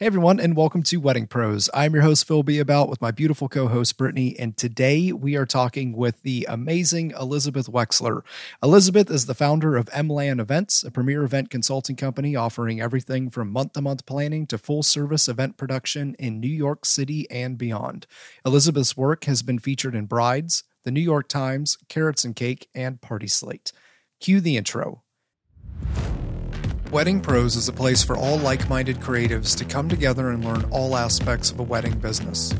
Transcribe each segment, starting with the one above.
Hey everyone, and welcome to Wedding Pros. I'm your host Phil Beabout with my beautiful co-host Brittany, and today we are talking with the amazing Elizabeth Wexler. Elizabeth is the founder of Emlyn Events, a premier event consulting company offering everything from month-to-month planning to full-service event production in New York City and beyond. Elizabeth's work has been featured in Brides, the New York Times, Carats and Cake, and Party Slate. Cue the intro. Wedding Pros is a place for all like minded creatives to come together and learn all aspects of a wedding business.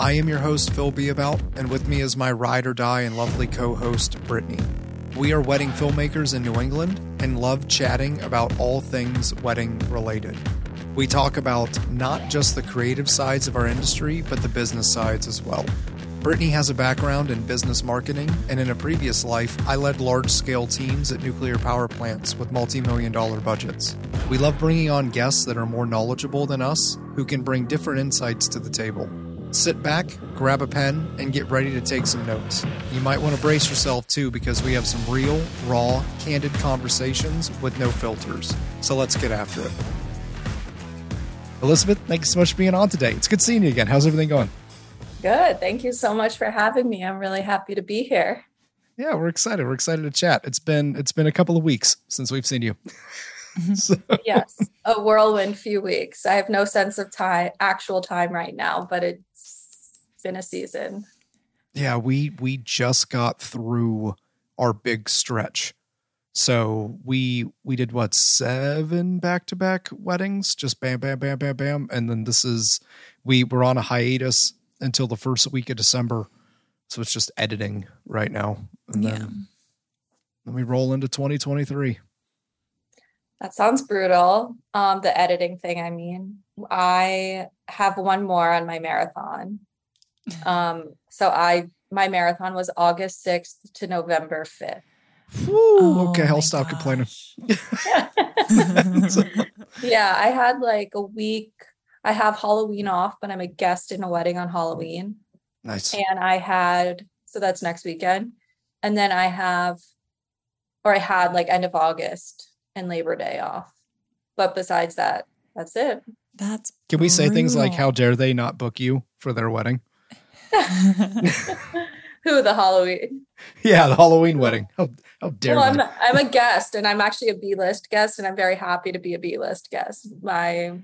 I am your host, Phil Beabout, and with me is my ride or die and lovely co host, Brittany. We are wedding filmmakers in New England and love chatting about all things wedding related. We talk about not just the creative sides of our industry, but the business sides as well. Brittany has a background in business marketing, and in a previous life, I led large scale teams at nuclear power plants with multi million dollar budgets. We love bringing on guests that are more knowledgeable than us, who can bring different insights to the table. Sit back, grab a pen, and get ready to take some notes. You might want to brace yourself too, because we have some real, raw, candid conversations with no filters. So let's get after it. Elizabeth, thanks so much for being on today. It's good seeing you again. How's everything going? Good. Thank you so much for having me. I'm really happy to be here. Yeah, we're excited. We're excited to chat. It's been it's been a couple of weeks since we've seen you. so. Yes, a whirlwind few weeks. I have no sense of time, actual time right now, but it's been a season. Yeah, we we just got through our big stretch. So we we did what seven back to back weddings, just bam, bam, bam, bam, bam, and then this is we were on a hiatus until the first week of December. So it's just editing right now. And then, yeah. then we roll into 2023. That sounds brutal. Um, the editing thing, I mean. I have one more on my marathon. Um, so I my marathon was August 6th to November 5th. oh okay, I'll stop gosh. complaining. yeah, I had like a week I have Halloween off, but I'm a guest in a wedding on Halloween. Nice. And I had, so that's next weekend. And then I have, or I had like end of August and Labor Day off. But besides that, that's it. That's Can we say things like, how dare they not book you for their wedding? Who, the Halloween? Yeah, the Halloween wedding. How, how dare well, I'm, I'm a guest and I'm actually a B list guest and I'm very happy to be a B list guest. My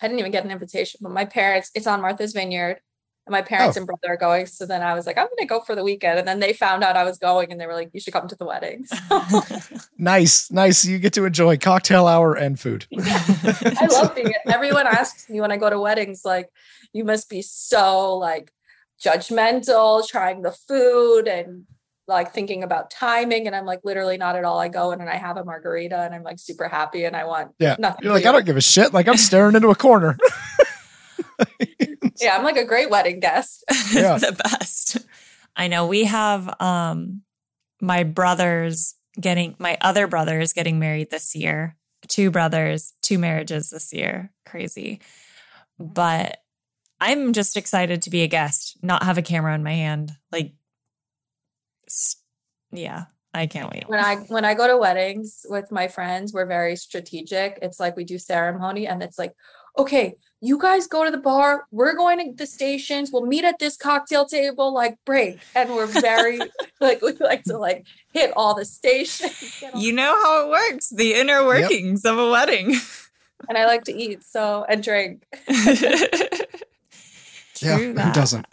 I didn't even get an invitation, but my parents, it's on Martha's Vineyard. And my parents oh. and brother are going. So then I was like, I'm going to go for the weekend. And then they found out I was going and they were like, you should come to the wedding. So. nice. Nice. You get to enjoy cocktail hour and food. I love being it. Everyone asks me when I go to weddings, like, you must be so like judgmental, trying the food and like thinking about timing and I'm like literally not at all. I go in and I have a margarita and I'm like super happy and I want yeah. nothing. You're like, I don't give a shit. Like I'm staring into a corner. yeah, I'm like a great wedding guest. Yeah. the best. I know we have um my brothers getting my other brothers getting married this year. Two brothers, two marriages this year. Crazy. But I'm just excited to be a guest, not have a camera in my hand. Like yeah, I can't wait. When I when I go to weddings with my friends, we're very strategic. It's like we do ceremony and it's like, okay, you guys go to the bar, we're going to the stations, we'll meet at this cocktail table, like break. And we're very like we like to like hit all the stations. You know how it works, the inner workings yep. of a wedding. And I like to eat, so and drink. yeah, who doesn't?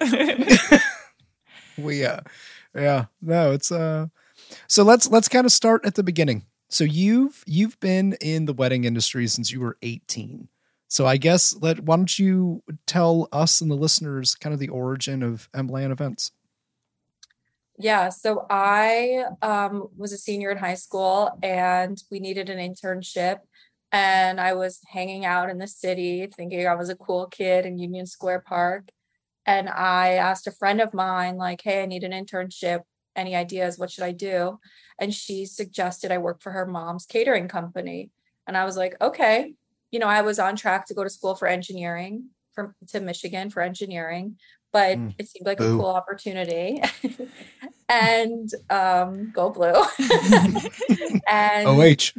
we uh yeah no it's uh so let's let's kind of start at the beginning. So you've you've been in the wedding industry since you were 18 so i guess let why don't you tell us and the listeners kind of the origin of Emlyn events? Yeah so i um, was a senior in high school and we needed an internship and i was hanging out in the city thinking i was a cool kid in union square park and I asked a friend of mine, like, hey, I need an internship. Any ideas? What should I do? And she suggested I work for her mom's catering company. And I was like, okay. You know, I was on track to go to school for engineering from to Michigan for engineering, but mm. it seemed like Boo. a cool opportunity. and um, go blue. and OH.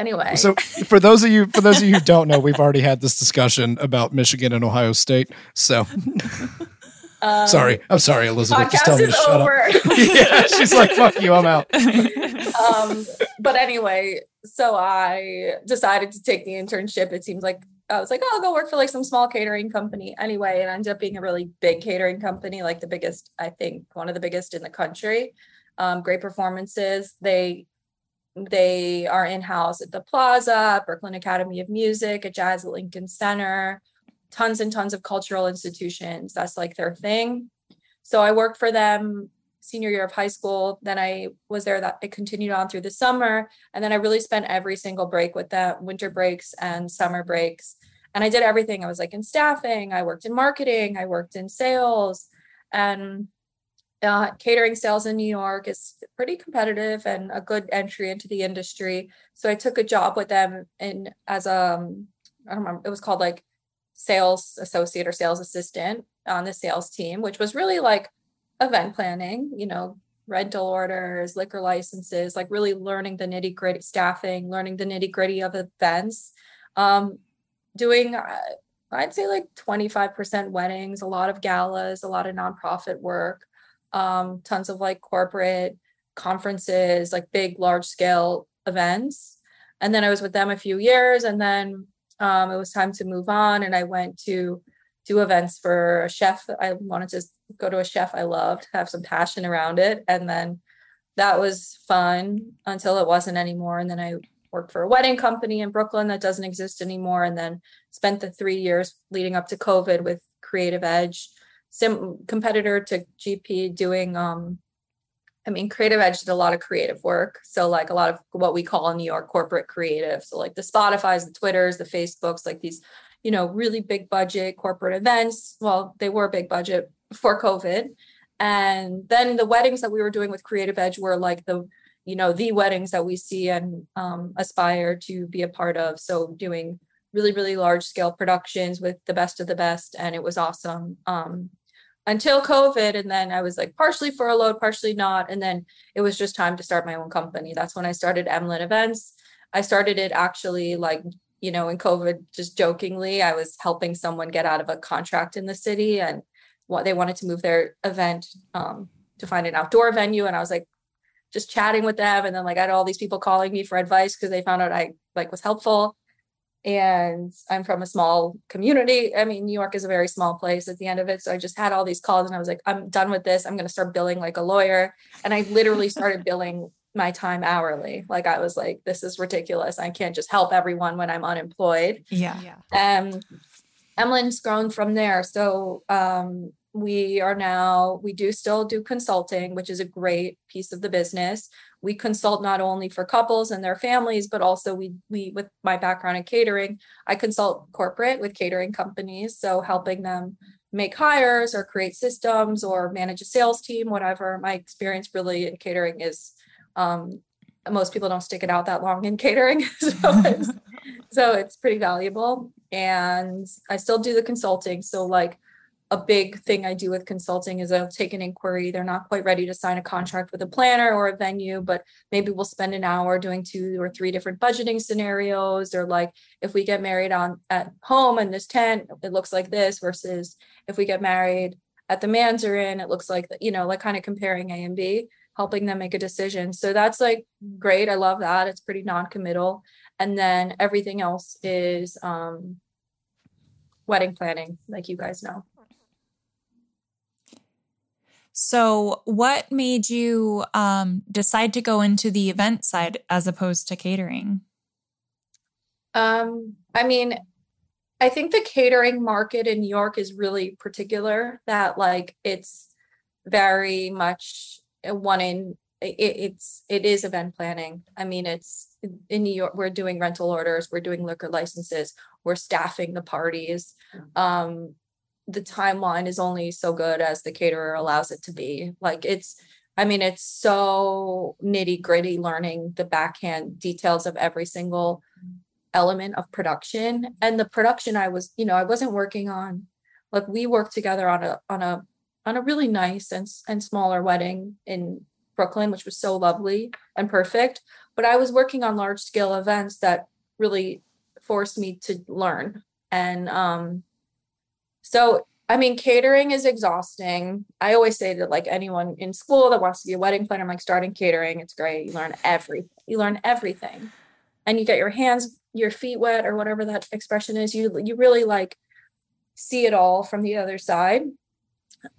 Anyway, So for those of you for those of you who don't know, we've already had this discussion about Michigan and Ohio State. So um, sorry, I'm sorry, Elizabeth. Just tell Podcast me to shut over. up. yeah, she's like, "Fuck you, I'm out." um, but anyway, so I decided to take the internship. It seems like I was like, oh, I'll go work for like some small catering company. Anyway, it ended up being a really big catering company, like the biggest, I think, one of the biggest in the country. Um, great performances. They they are in house at the Plaza, Brooklyn Academy of Music, at Jazz at Lincoln Center, tons and tons of cultural institutions. That's like their thing. So I worked for them senior year of high school. Then I was there that it continued on through the summer. And then I really spent every single break with them, winter breaks and summer breaks. And I did everything. I was like in staffing, I worked in marketing, I worked in sales. And uh, catering sales in New York is pretty competitive and a good entry into the industry. So I took a job with them in as a um, I don't remember it was called like sales associate or sales assistant on the sales team, which was really like event planning, you know, rental orders, liquor licenses, like really learning the nitty gritty staffing, learning the nitty gritty of events, um, doing, uh, I'd say like 25% weddings, a lot of galas, a lot of nonprofit work, um, tons of like corporate conferences, like big, large scale events. And then I was with them a few years and then um, it was time to move on and I went to do events for a chef. I wanted to go to a chef I loved, have some passion around it. And then that was fun until it wasn't anymore. And then I worked for a wedding company in Brooklyn that doesn't exist anymore. And then spent the three years leading up to COVID with Creative Edge, sim competitor to GP doing um I mean, Creative Edge did a lot of creative work. So, like a lot of what we call in New York corporate creative. So, like the Spotify's, the Twitters, the Facebooks, like these, you know, really big budget corporate events. Well, they were big budget before COVID. And then the weddings that we were doing with Creative Edge were like the, you know, the weddings that we see and um, aspire to be a part of. So, doing really, really large scale productions with the best of the best. And it was awesome. Um, until COVID. And then I was like partially furloughed, partially not. And then it was just time to start my own company. That's when I started Emlyn Events. I started it actually like, you know, in COVID, just jokingly, I was helping someone get out of a contract in the city and what they wanted to move their event um, to find an outdoor venue. And I was like, just chatting with them. And then like I had all these people calling me for advice because they found out I like was helpful and I'm from a small community. I mean, New York is a very small place at the end of it. So I just had all these calls and I was like, I'm done with this. I'm going to start billing like a lawyer. And I literally started billing my time hourly. Like I was like, this is ridiculous. I can't just help everyone when I'm unemployed. Yeah. Yeah. Um, Emlyn's grown from there. So um, we are now, we do still do consulting, which is a great piece of the business we consult not only for couples and their families but also we we with my background in catering i consult corporate with catering companies so helping them make hires or create systems or manage a sales team whatever. My experience really in catering is um, most people don't stick it out that long in catering so it's, so it's pretty valuable. And i still do the consulting so like a big thing I do with consulting is I'll take an inquiry. They're not quite ready to sign a contract with a planner or a venue, but maybe we'll spend an hour doing two or three different budgeting scenarios. Or like if we get married on at home in this tent, it looks like this versus if we get married at the Mandarin, it looks like you know, like kind of comparing A and B, helping them make a decision. So that's like great. I love that. It's pretty non-committal. And then everything else is um wedding planning, like you guys know. So, what made you um, decide to go into the event side as opposed to catering? Um, I mean, I think the catering market in New York is really particular. That like it's very much one in it, it's it is event planning. I mean, it's in New York. We're doing rental orders. We're doing liquor licenses. We're staffing the parties. Um, the timeline is only so good as the caterer allows it to be. Like it's, I mean, it's so nitty gritty learning the backhand details of every single element of production. And the production I was, you know, I wasn't working on, like we worked together on a, on a, on a really nice and, and smaller wedding in Brooklyn, which was so lovely and perfect. but I was working on large scale events that really forced me to learn. And um, so, I mean, catering is exhausting. I always say to like anyone in school that wants to be a wedding planner, I'm like, starting catering, it's great. You learn everything. You learn everything, and you get your hands, your feet wet, or whatever that expression is. You you really like see it all from the other side.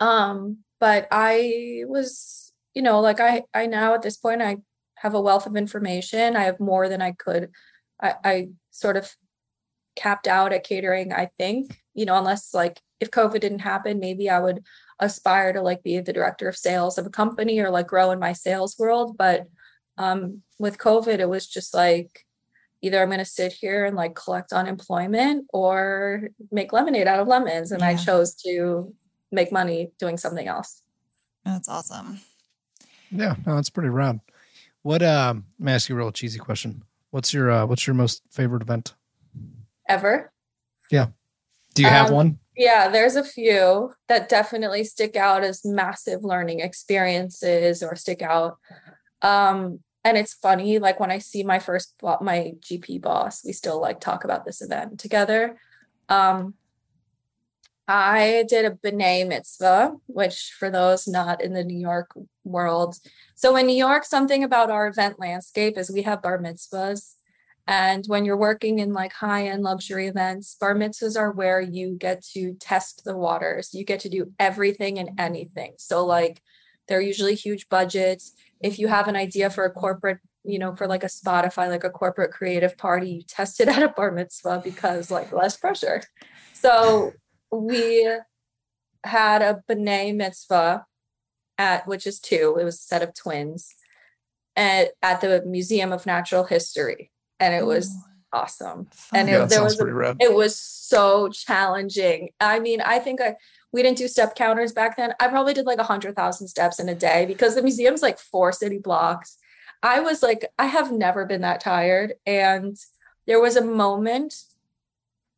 Um, but I was, you know, like I I now at this point I have a wealth of information. I have more than I could. I, I sort of capped out at catering, I think, you know, unless like if COVID didn't happen, maybe I would aspire to like be the director of sales of a company or like grow in my sales world. But um, with COVID, it was just like either I'm going to sit here and like collect unemployment or make lemonade out of lemons. And yeah. I chose to make money doing something else. That's awesome. Yeah, no, that's pretty rad. What um let me ask you a real cheesy question. What's your uh what's your most favorite event? Ever? Yeah. Do you have um, one? Yeah, there's a few that definitely stick out as massive learning experiences or stick out. Um and it's funny like when I see my first my GP boss, we still like talk about this event together. Um I did a B'nai mitzvah, which for those not in the New York world. So in New York, something about our event landscape is we have bar mitzvahs. And when you're working in like high end luxury events, bar mitzvahs are where you get to test the waters. You get to do everything and anything. So, like, they're usually huge budgets. If you have an idea for a corporate, you know, for like a Spotify, like a corporate creative party, you test it at a bar mitzvah because, like, less pressure. So, we had a B'nai mitzvah at which is two. It was a set of twins at, at the Museum of Natural History, and it was awesome. And it, yeah, there was a, it was so challenging. I mean, I think I we didn't do step counters back then. I probably did like a hundred thousand steps in a day because the museum's like four city blocks. I was like, I have never been that tired, and there was a moment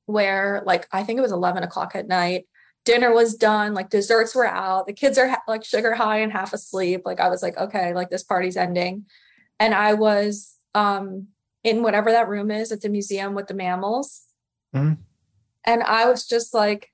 where like I think it was 11 o'clock at night. Dinner was done, like desserts were out. The kids are ha- like sugar high and half asleep. Like I was like, okay, like this party's ending. And I was um in whatever that room is at the museum with the mammals. Mm-hmm. And I was just like,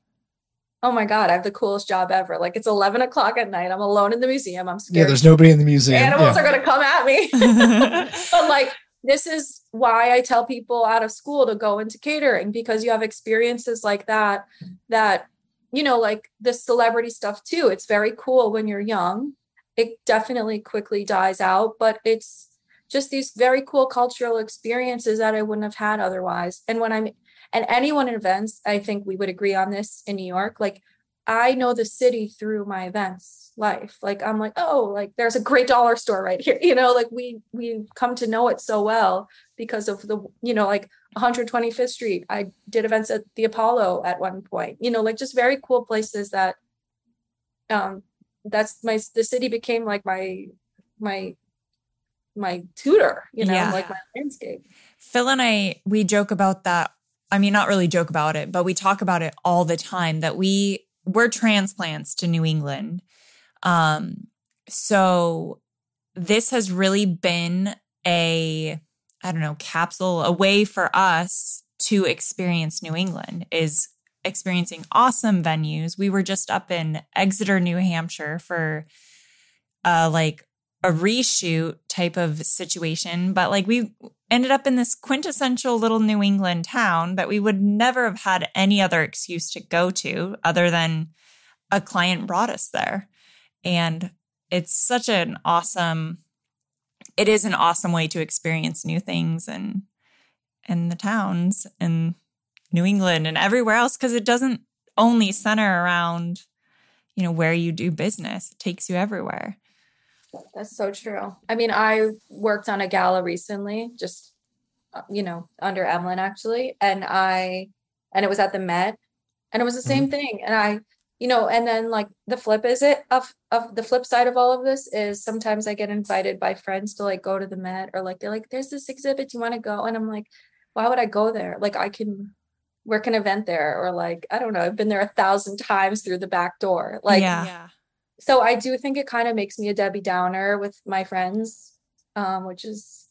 oh my God, I have the coolest job ever. Like it's 11 o'clock at night. I'm alone in the museum. I'm scared. Yeah, there's nobody in the museum. Animals yeah. are going to come at me. but like this is why I tell people out of school to go into catering because you have experiences like that that you know like the celebrity stuff too it's very cool when you're young it definitely quickly dies out but it's just these very cool cultural experiences that I wouldn't have had otherwise and when I'm and anyone in events I think we would agree on this in New York like I know the city through my events life. Like I'm like, oh, like there's a great dollar store right here. You know, like we we come to know it so well because of the, you know, like 125th Street. I did events at the Apollo at one point. You know, like just very cool places that um that's my the city became like my my my tutor, you know, yeah. like my landscape. Phil and I we joke about that I mean, not really joke about it, but we talk about it all the time that we we're transplants to New England. Um, so this has really been a, I don't know, capsule, a way for us to experience New England is experiencing awesome venues. We were just up in Exeter, New Hampshire for uh like a reshoot type of situation, but like we ended up in this quintessential little New England town that we would never have had any other excuse to go to other than a client brought us there. And it's such an awesome it is an awesome way to experience new things and and the towns in New England and everywhere else because it doesn't only center around you know where you do business. It takes you everywhere. That's so true. I mean, I worked on a gala recently, just uh, you know, under Emlyn actually, and I and it was at the Met, and it was the same mm-hmm. thing. And I, you know, and then like the flip is it of of the flip side of all of this is sometimes I get invited by friends to like go to the Met or like they're like, there's this exhibit, you want to go? And I'm like, why would I go there? Like I can work an event there, or like I don't know, I've been there a thousand times through the back door. Like, yeah. So I do think it kind of makes me a Debbie Downer with my friends um, which is,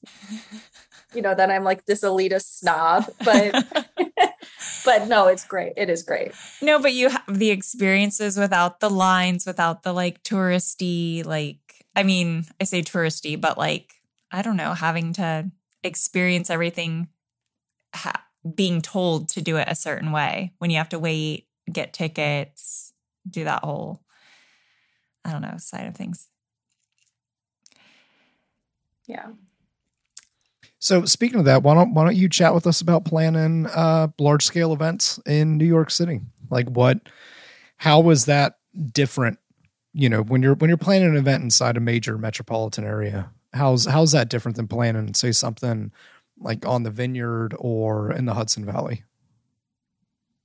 you know, then I'm like this elitist snob. But, but no, it's great. It is great. No, but you have the experiences without the lines, without the like touristy, like, I mean, I say touristy, but like, I don't know, having to experience everything ha- being told to do it a certain way when you have to wait, get tickets, do that whole, I don't know, side of things. Yeah. So speaking of that, why don't why don't you chat with us about planning uh, large scale events in New York City? Like what, how was that different? You know, when you're when you're planning an event inside a major metropolitan area, how's how's that different than planning say something like on the vineyard or in the Hudson Valley?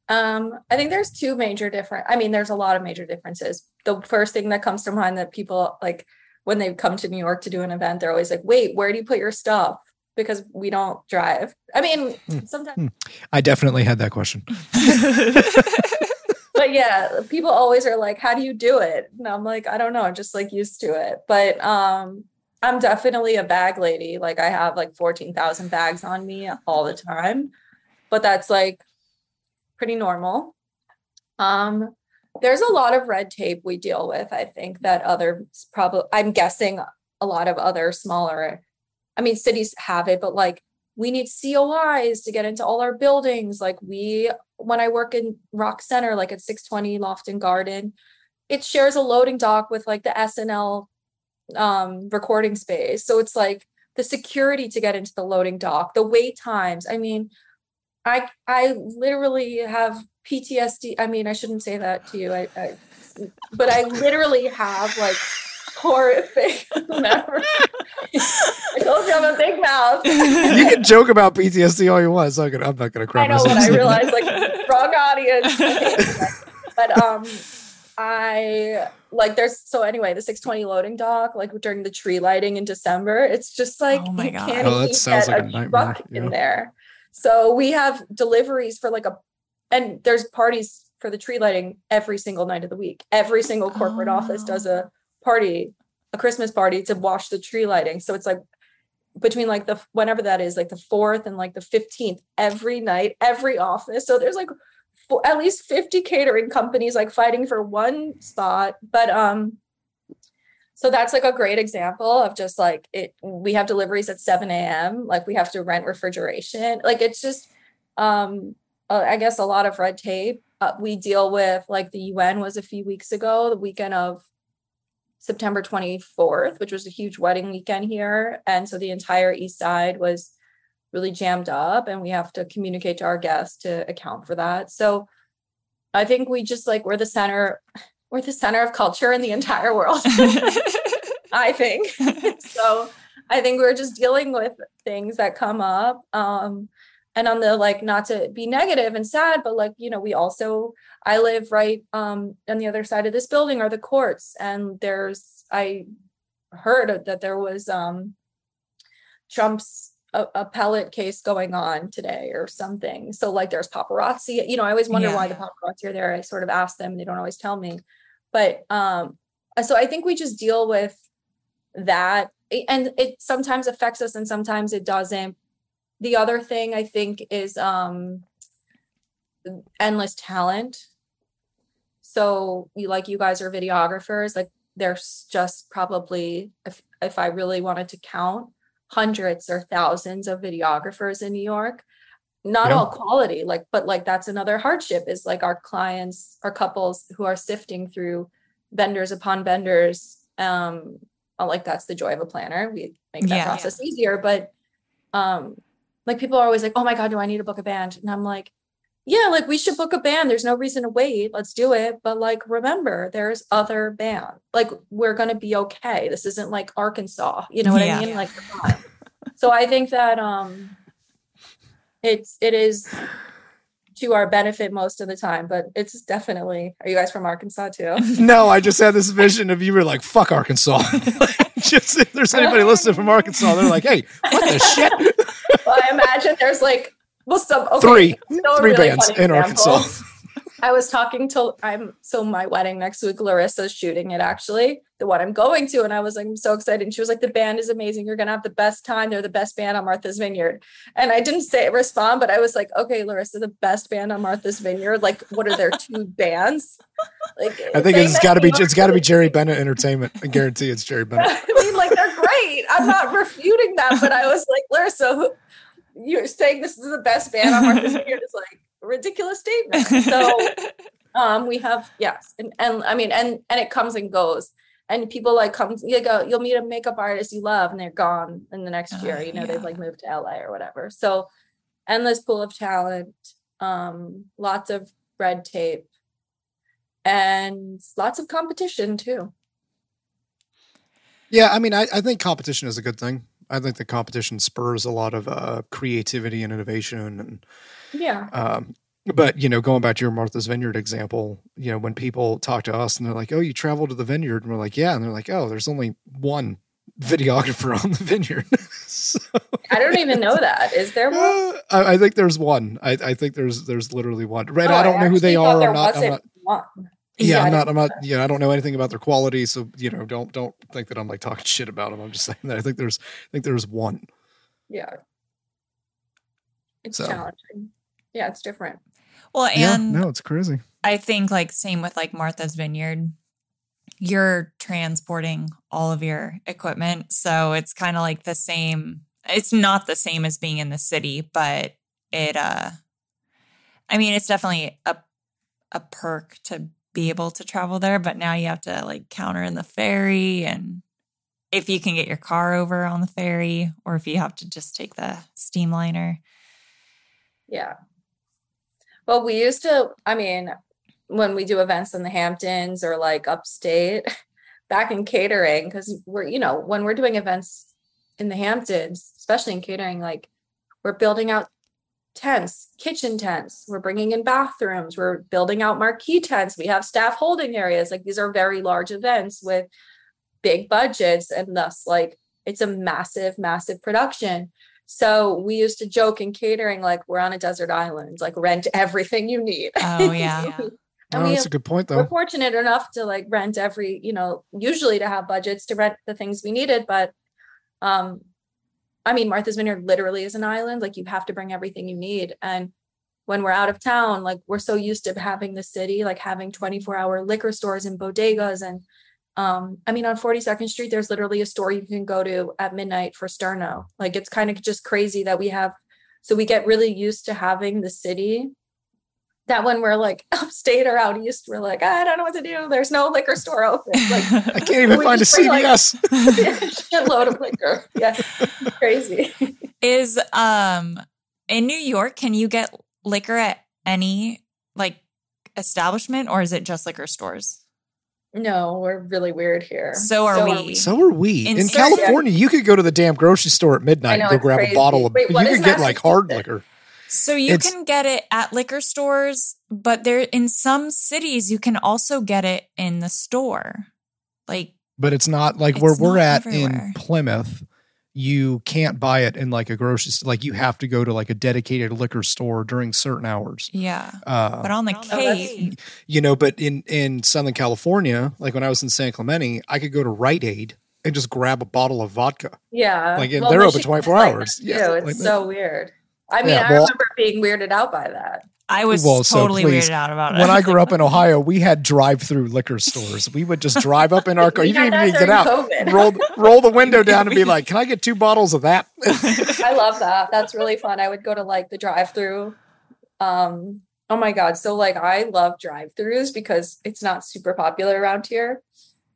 Um, I think there's two major different. I mean, there's a lot of major differences. The first thing that comes to mind that people like when they come to New York to do an event, they're always like, "Wait, where do you put your stuff?" Because we don't drive. I mean, Hmm. sometimes, Hmm. I definitely had that question. but yeah, people always are like, "How do you do it?" And I'm like, "I don't know, I'm just like used to it." But um, I'm definitely a bag lady. Like I have like 14,000 bags on me all the time, but that's like pretty normal. Um, there's a lot of red tape we deal with. I think that other probably, I'm guessing a lot of other smaller, I mean, cities have it, but like we need COIs to get into all our buildings. Like we, when I work in Rock Center, like at 620 Loft and Garden, it shares a loading dock with like the SNL um, recording space. So it's like the security to get into the loading dock, the wait times. I mean, I I literally have PTSD. I mean, I shouldn't say that to you. I, I but I literally have like horrific memories. I told you I'm a big mouth. You can joke about PTSD all you want. It's not gonna, I'm not going to cry I know, myself. but I realized like wrong audience. but um, I like there's so anyway the 620 loading dock like during the tree lighting in December. It's just like Oh my you God. can't Oh, that even sounds get like a nightmare, truck yeah. in there. So we have deliveries for like a, and there's parties for the tree lighting every single night of the week. Every single corporate office does a party, a Christmas party to watch the tree lighting. So it's like between like the whenever that is, like the fourth and like the fifteenth, every night, every office. So there's like at least 50 catering companies like fighting for one spot. But um, so that's like a great example of just like it we have deliveries at 7 a.m. Like we have to rent refrigeration. Like it's just um uh, I guess a lot of red tape. Uh, we deal with like the UN was a few weeks ago, the weekend of September 24th, which was a huge wedding weekend here. And so the entire east side was really jammed up, and we have to communicate to our guests to account for that. So I think we just like we're the center, we're the center of culture in the entire world. I think. so I think we're just dealing with things that come up. Um, and on the like not to be negative and sad, but like, you know, we also I live right um on the other side of this building are the courts. And there's I heard that there was um Trump's a- appellate case going on today or something. So like there's paparazzi. You know, I always wonder Yeah. why the paparazzi are there. I sort of ask them, they don't always tell me. But um so I think we just deal with that and it sometimes affects us and sometimes it doesn't. The other thing i think is um endless talent. So you like you guys are videographers like there's just probably if, if i really wanted to count hundreds or thousands of videographers in new york not Yeah. all quality like but like that's another hardship is like our clients our couples who are sifting through vendors upon vendors um uh, like that's the joy of a planner. We make that Yeah. process easier but um like people are always like oh my god do i need to book a band? And i'm like yeah like we should book a band. There's no reason to wait. Let's do it. But like remember there's other band. Like we're gonna be okay. This isn't like arkansas. You know what Yeah. i mean? Like come on. so i think that um it's it is to our benefit most of the time but it's definitely are you guys from arkansas too No, I just had this vision of you were like, fuck Arkansas. Like, just if there's anybody listening from Arkansas, they're like, hey, what the shit? well, I imagine there's like well some okay, Three, three really bands in example. Arkansas. I was talking to I'm so my wedding next week. Larissa's shooting it actually, the one I'm going to, and I was like, I'm so excited. And she was like, the band is amazing. You're gonna have the best time. They're the best band on Martha's Vineyard. And I didn't say respond, but I was like, okay, Larissa, the best band on Martha's Vineyard. Like, what are their two bands? Like, I think it's got to be it's got to be Jerry Bennett Entertainment. I guarantee it's Jerry Bennett. I mean, like they're great. I'm not refuting that, but I was like, Larissa, you're saying this is the best band on Martha's Vineyard is like ridiculous statement. So um we have yes, and, and I mean and and it comes and goes. And people like come you go, you'll meet a makeup artist you love and they're gone in the next year. You know, yeah. they've like moved to LA or whatever. So endless pool of talent, um, lots of red tape, and lots of competition too. Yeah, I mean, I, I think competition is a good thing. I think the competition spurs a lot of uh, creativity and innovation and yeah. Um, but you know, going back to your Martha's Vineyard example, you know, when people talk to us and they're like, "Oh, you traveled to the vineyard," and we're like, "Yeah," and they're like, "Oh, there's only one videographer on the vineyard." so, I don't even know that. Is there one? Uh, I, I, think there's one. I, I, think there's there's literally one. Right? Oh, I don't I know who they are. I'm not. I'm not one. Yeah, yeah, I'm not. I'm not. Yeah, you know, I don't know anything about their quality, so you know, don't don't think that I'm like talking shit about them. I'm just saying that I think there's I think there's one. Yeah, it's so. challenging yeah, it's different. Well, and yeah, no, it's crazy. I think like same with like Martha's Vineyard. You're transporting all of your equipment, so it's kind of like the same. It's not the same as being in the city, but it uh I mean, it's definitely a a perk to be able to travel there, but now you have to like counter in the ferry and if you can get your car over on the ferry or if you have to just take the steamliner. Yeah. Well, we used to, I mean, when we do events in the Hamptons or like upstate, back in catering, because we're, you know, when we're doing events in the Hamptons, especially in catering, like we're building out tents, kitchen tents, we're bringing in bathrooms, we're building out marquee tents, we have staff holding areas. Like these are very large events with big budgets, and thus, like, it's a massive, massive production. So we used to joke in catering, like we're on a desert island, like rent everything you need. Oh yeah. yeah. oh, that's a good point though. We're fortunate enough to like rent every, you know, usually to have budgets to rent the things we needed, but um I mean Martha's Vineyard literally is an island, like you have to bring everything you need and when we're out of town, like we're so used to having the city, like having 24 hour liquor stores and bodegas and um, I mean, on 42nd Street, there's literally a store you can go to at midnight for Sterno. Like it's kind of just crazy that we have, so we get really used to having the city that when we're like upstate or out east, we're like, I don't know what to do. There's no liquor store open. Like I can't even find a CVS. Like, load of liquor. Yeah. Crazy. Is um in New York, can you get liquor at any like establishment or is it just liquor stores? No, we're really weird here. So are, so we. are we. So are we. In, In California, you could go to the damn grocery store at midnight know, and go grab crazy. a bottle of. Wait, you could get like hard liquor. So you it's, can get it at liquor stores, but there in some cities you can also get it in the store. Like But it's not like it's where we're at everywhere. in Plymouth you can't buy it in like a grocery store. Like you have to go to like a dedicated liquor store during certain hours. Yeah. Uh, but on the Cape, you know, but in, in Southern California, like when I was in San Clemente, I could go to Rite Aid and just grab a bottle of vodka. Yeah. Like well, they're open 24 hours. Like yeah. It's like so weird. I mean, yeah, well, I remember being weirded out by that. I was well, totally so weirded out about it. When I grew up in Ohio, we had drive-through liquor stores. We would just drive up in our car. You didn't even get out. Roll roll the window down and be like, "Can I get two bottles of that?" I love that. That's really fun. I would go to like the drive-through. Um, oh my god! So like, I love drive-throughs because it's not super popular around here.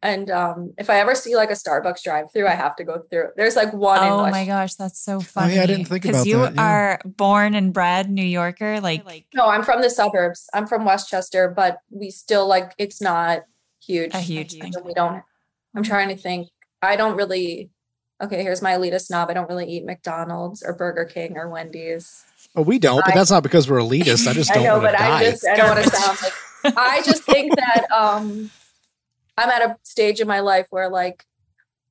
And um, if I ever see like a Starbucks drive through, I have to go through. There's like one. Oh my gosh, that's so funny. Oh, yeah, I didn't think about you that. you are born and bred New Yorker. Like, no, I'm from the suburbs. I'm from Westchester, but we still like it's not huge. A huge thing. We don't. I'm trying to think. I don't really. Okay, here's my elitist snob. I don't really eat McDonald's or Burger King or Wendy's. Oh, we don't, but I, that's not because we're elitist. I just don't. I know, but die. I just I don't want to sound like. I just think that um I'm at a stage in my life where like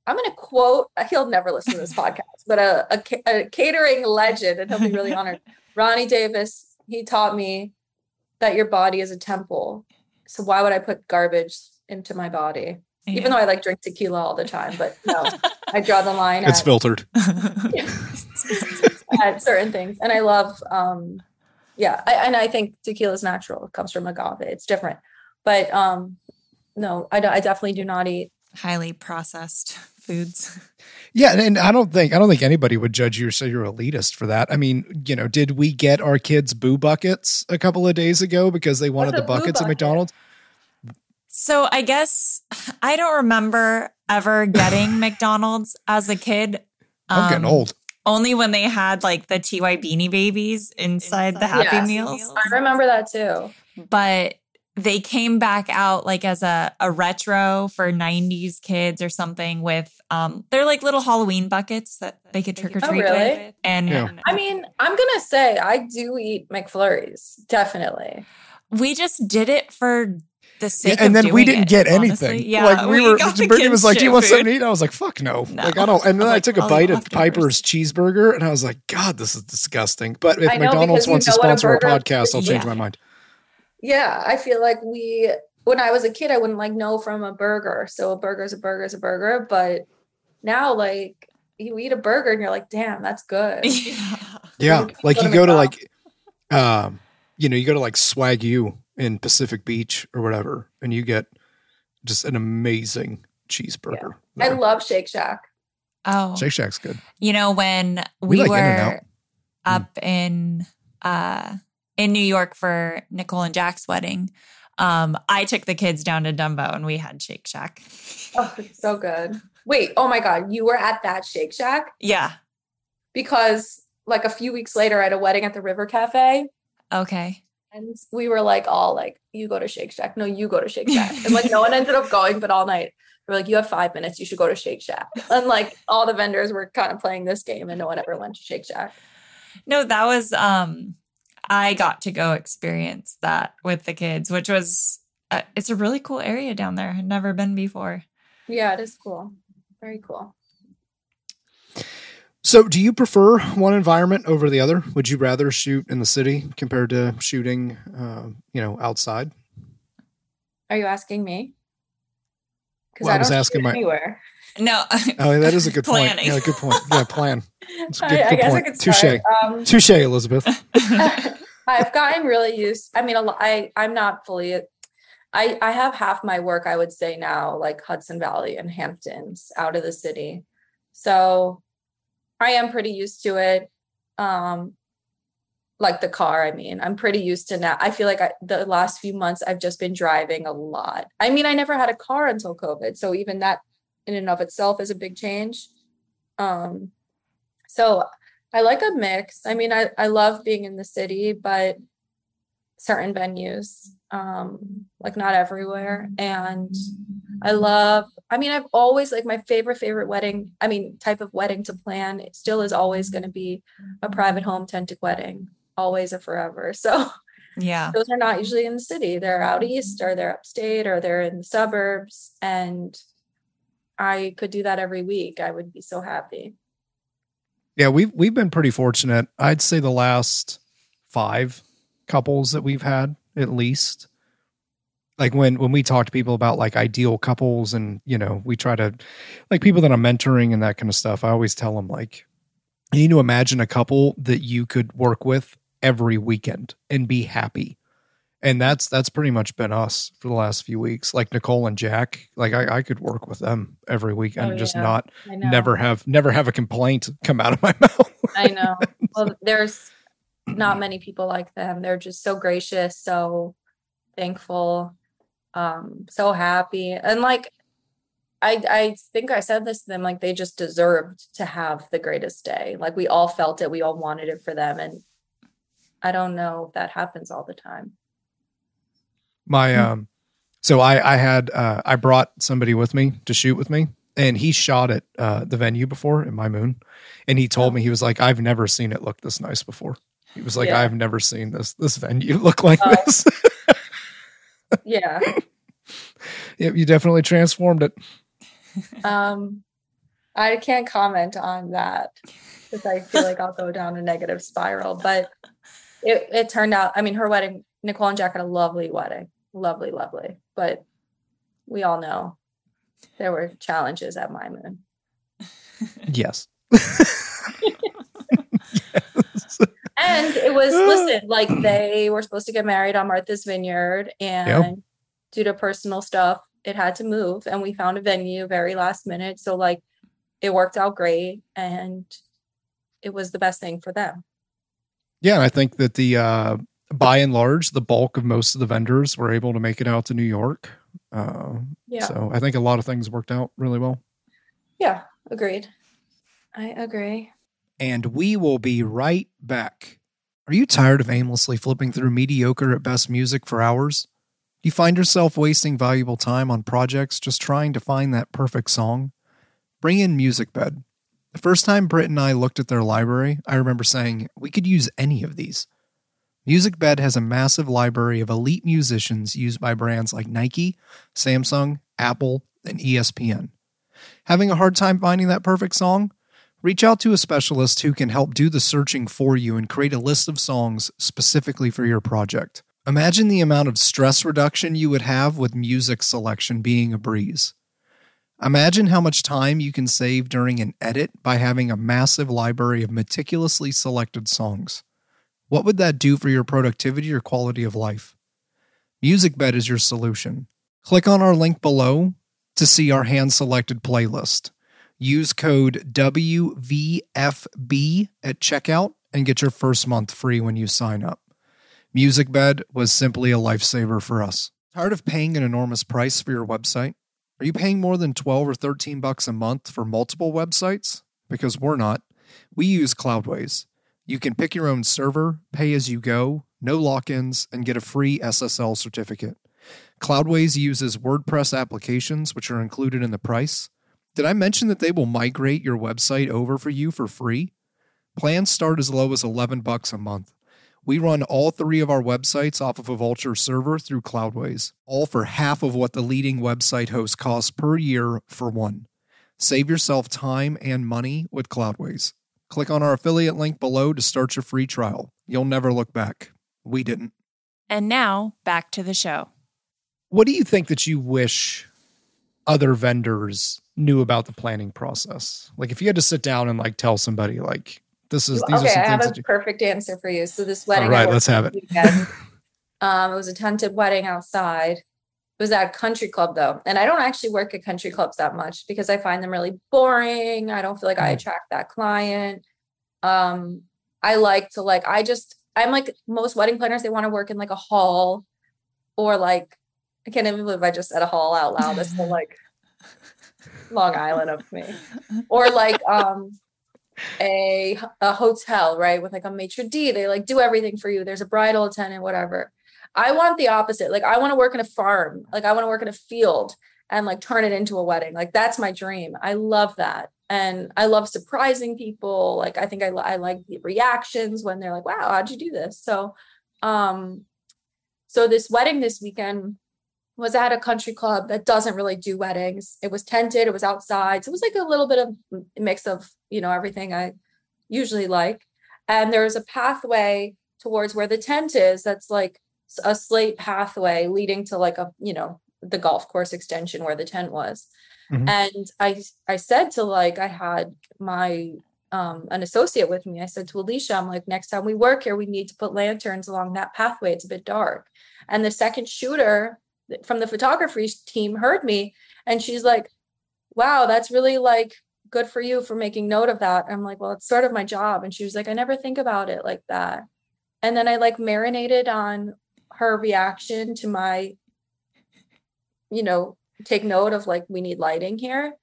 I'm going to quote, he'll never listen to this podcast, but a, a, a, catering legend, and he'll be really honored. Ronnie Davis, he taught me that your body is a temple. So why would I put garbage into my body? Even though I like drink tequila all the time, but no, I draw the line It's at, filtered. at certain things. And I love, um, yeah, I, and I think tequila is natural. It comes from agave. It's different, but um, no, I, I definitely do not eat. highly processed foods. Yeah, and- and I don't think I don't think anybody would judge you or say you're elitist for that. I mean, you know, did we get our kids boo buckets a couple of days ago because they wanted the a boo buckets at? McDonald's? So I guess I don't remember ever getting McDonald's as a kid. I'm getting Um, old. Only when they had like the TY Beanie Babies inside, the Happy Yes. Meals. I remember that too. But they came back out like as a, a retro for 90s kids or something with um they're like little Halloween buckets that they could trick or treat Oh, really? with. And Yeah. I mean, I'm gonna say I do eat McFlurries, definitely. we just did it for the sake Yeah, sake and of then we didn't it, get honestly. anything. Yeah, like we, were. Brittany was like, "Do you want food. something to eat?" I was like, "Fuck no!" No. Like I don't. And then I I, took a "Oh, bite of. Piper's cheeseburger, and I was like, "God, this is disgusting." But if know, McDonald's wants to know what a sponsor our podcast, I'll change my mind. Yeah, I feel like we when I was a kid, I wouldn't like know from a burger. So a burger is a burger is a burger. But now, like you eat a burger and you're like, damn, that's good. Yeah. Yeah, like you go to like, um, you know, you go to like Swag U in Pacific Beach or whatever, and you get just an amazing cheeseburger. I love Shake Shack. Oh. Shake Shack's good. You know, when We we, like In-N-Out. were up in uh in New York for Nicole and Jack's wedding, um, I took the kids down to Dumbo and we had Shake Shack. Oh, it's so good. Wait, oh my God, you were at that Shake Shack? Yeah. Because like a few weeks later at a wedding at the River Cafe, Okay. and we were like all like, you go to Shake Shack. No, you go to Shake Shack. And like no one ended up going, but all night. We're like, you have five minutes, you should go to Shake Shack. And like all the vendors were kind of playing this game and no one ever went to Shake Shack. No, that was um I got to go experience that with the kids, which was uh, it's a really cool area down there. I'd never been before. Yeah, it is cool. Very cool. So, do you prefer one environment over the other? Would you rather shoot in the city compared to shooting, uh, you know, outside? Are you asking me? Because Well, I was asking shoot my- anywhere. No. Oh, that is a good point. Planning. Yeah, good point. Yeah, plan. It's a I, good, I good guess I point. could Touche. Um, Touche, Elizabeth. I've gotten really used. I mean. I I'm not fully. I I have half my work. I would say now, like Hudson Valley and Hamptons, out of the city. So, I am pretty used to it. Um, like the car. I mean, I'm pretty used to now. I feel like I, the last few months I've just been driving a lot. I mean, I never had a car until COVID, so even that in and of itself is a big change. Um, so I like a mix. I mean, I, I love being in the city, but certain venues, um, like not everywhere. And I love, I mean, I've always like my favorite, favorite wedding, I mean, type of wedding to plan. It still is always going to be a private home tentic wedding, always and forever. So yeah. those are not usually in the city. They're out east or they're upstate or they're in the suburbs. And I could do that every week. I would be so happy. Yeah, we've we've been pretty fortunate. I'd say the last five couples that we've had, at least. Like when when we talk to people about like ideal couples, and you know, we try to like people that I'm mentoring and that kind of stuff. I always tell them like, you need to imagine a couple that you could work with every weekend and be happy. And that's that's pretty much been us for the last few weeks. Like Nicole and Jack, like I, I could work with them every weekend, Oh, and just yeah. not never have never have a complaint come out of my mouth. I know. Well, there's not many people like them. They're just so gracious, so thankful, um, so happy. And like I I think I said this to them, like they just deserved to have the greatest day. Like we all felt it, we all wanted it for them. And I don't know if that happens all the time. My Hmm. um so I I had uh I brought somebody with me to shoot with me and he shot at uh the venue before in my moon and he told Oh. me he was like I've never seen it look this nice before. He was like Yeah. I've never seen this this venue look like Oh. this. Yeah. yep, you definitely transformed it. Um I can't comment on that because I feel like I'll go down a negative spiral. But it, it turned out, I mean, her wedding Nicole and Jack had a lovely wedding. Lovely, lovely. But we all know there were challenges at my moon. Yes. And it was listen, like they were supposed to get married on Martha's Vineyard, and Yep. due to personal stuff, it had to move. And we found a venue very last minute. So like it worked out great and it was the best thing for them. Yeah, and I think that the uh, by and large, the bulk of most of the vendors were able to make it out to New York. Uh, Yeah. So I think a lot of things worked out really well. Yeah, agreed. I agree. And we will be right back. Are you tired of aimlessly flipping through mediocre at best music for hours? Do you find yourself wasting valuable time on projects just trying to find that perfect song? Bring in MusicBed. The first time Britt and I looked at their library, I remember saying, we could use any of these. MusicBed has a massive library of elite musicians used by brands like Nike, Samsung, Apple, and ESPN. Having a hard time finding that perfect song? Reach out to a specialist who can help do the searching for you and create a list of songs specifically for your project. Imagine the amount of stress reduction you would have with music selection being a breeze. Imagine how much time you can save during an edit by having a massive library of meticulously selected songs. What would that do for your productivity or quality of life? MusicBed is your solution. Click on our link below to see our hand selected playlist. Use code WVFB at checkout and get your first month free when you sign up. MusicBed was simply a lifesaver for us. Tired of paying an enormous price for your website? Are you paying more than 12 or 13 bucks a month for multiple websites? Because we're not. We use Cloudways. You can pick your own server, pay as you go, no lock ins, and get a free SSL certificate. Cloudways uses WordPress applications, which are included in the price. Did I mention that they will migrate your website over for you for free? Plans start as low as 11 bucks a month. We run all three of our websites off of a Vultr server through Cloudways, all for half of what the leading website host costs per year for one. Save yourself time and money with Cloudways. Click on our affiliate link below to start your free trial. You'll never look back. We didn't. And now back to the show. What do you think that you wish other vendors knew about the planning process? Like if you had to sit down and like tell somebody like this is these okay, are some I have things a you perfect answer for you. So this wedding, All right, let's have it. weekend. um, it was a tented wedding outside. Was at a country club though, and I don't actually work at country clubs that much because I find them really boring. I don't feel like I Mm. attract that client. Um, I like to like I just I'm like most wedding planners. They want to work in like a hall or like I can't even believe I just said a hall out loud. That's so like Long Island of me or like um a a hotel, right? With like a maitre d, they like do everything for you. There's a bridal attendant, whatever. I want the opposite. Like I want to work in a farm. Like I want to work in a field and like turn it into a wedding. Like that's my dream. I love that. And I love surprising people. Like I think I, I like the reactions when they're like, "Wow, how'd you do this?" So, um, so this wedding this weekend was at a country club that doesn't really do weddings. It was tented, it was outside. So it was like a little bit of mix of, you know, everything I usually like. And there was a pathway towards where the tent is that's like a slate pathway leading to like a, you know, the golf course extension where the tent was. Mhm. And I I said to like I had my um an associate with me. I said to Alicia, I'm like, next time we work here, we need to put lanterns along that pathway. It's a bit dark. And the second shooter from the photography team heard me and she's like wow that's really like good for you for making note of that i'm like well it's sort of my job and she was like i never think about it like that and then i like marinated on her reaction to my you know take note of like we need lighting here.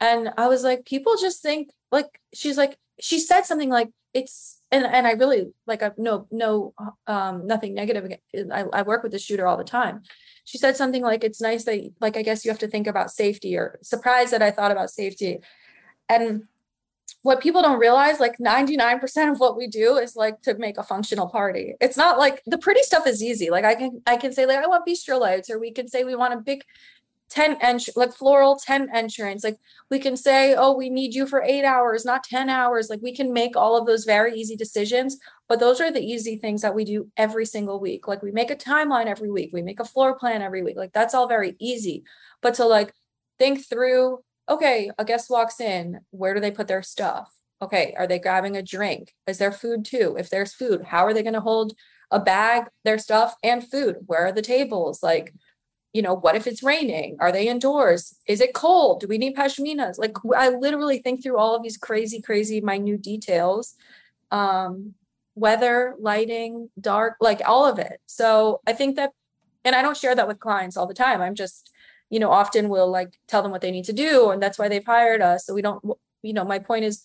And i was like people just think like she's like she said something like it's and and i really like i've no no um nothing negative I, I work with the shooter all the time. She said something like it's nice that like i guess you have to think about safety or surprised that i thought about safety. And what people don't realize like 99% of what we do is like to make a functional party it's not like the pretty stuff is easy like i can i can say like i want bistro lights or we can say we want a big tent entrance like floral tent entrance like we can say oh we need you for eight hours not 10 hours like we can make all of those very easy decisions but those are the easy things that we do every single week. Like we make a timeline every week, we make a floor plan every week. Like that's all very easy. But to like think through, okay, a guest walks in, where do they put their stuff? Okay, are they grabbing a drink? Is there food too? If there's food, how are they going to hold a bag, their stuff, and food? Where are the tables? Like, you know, what if it's raining? Are they indoors? Is it cold? Do we need pashminas? Like, I literally think through all of these crazy, crazy, minute details. Um, weather, lighting, dark, like all of it. So I think that, and I don't share that with clients all the time. I'm just, you know, often we'll like tell them what they need to do, and that's why they've hired us. So we don't, you know, my point is,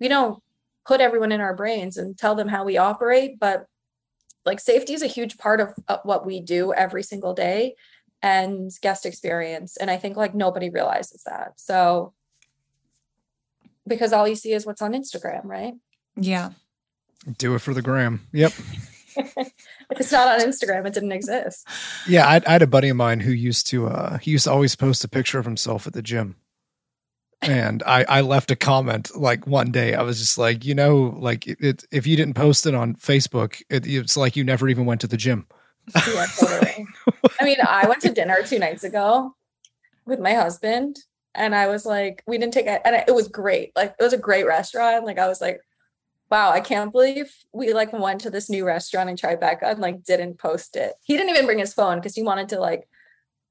we don't put everyone in our brains and tell them how we operate, but like safety is a huge part of, of what we do every single day and guest experience. And I think like nobody realizes that. So because all you see is what's on Instagram, right? Yeah. Do it for the gram. Yep. if it's not on Instagram, it didn't exist. Yeah, I, I, had a buddy of mine who used to uh he used to always post a picture of himself at the gym. And I I left a comment like one day. I was just like, you know, like it, it if you didn't post it on Facebook, it, it's like you never even went to the gym. Yeah, totally. I mean, I went to dinner two nights ago with my husband, and I was like, we didn't take it, and it was great. Like, it was a great restaurant. Like, I was like, wow, I can't believe we like went to this new restaurant in Tribeca and like didn't post it. He didn't even bring his phone because he wanted to like,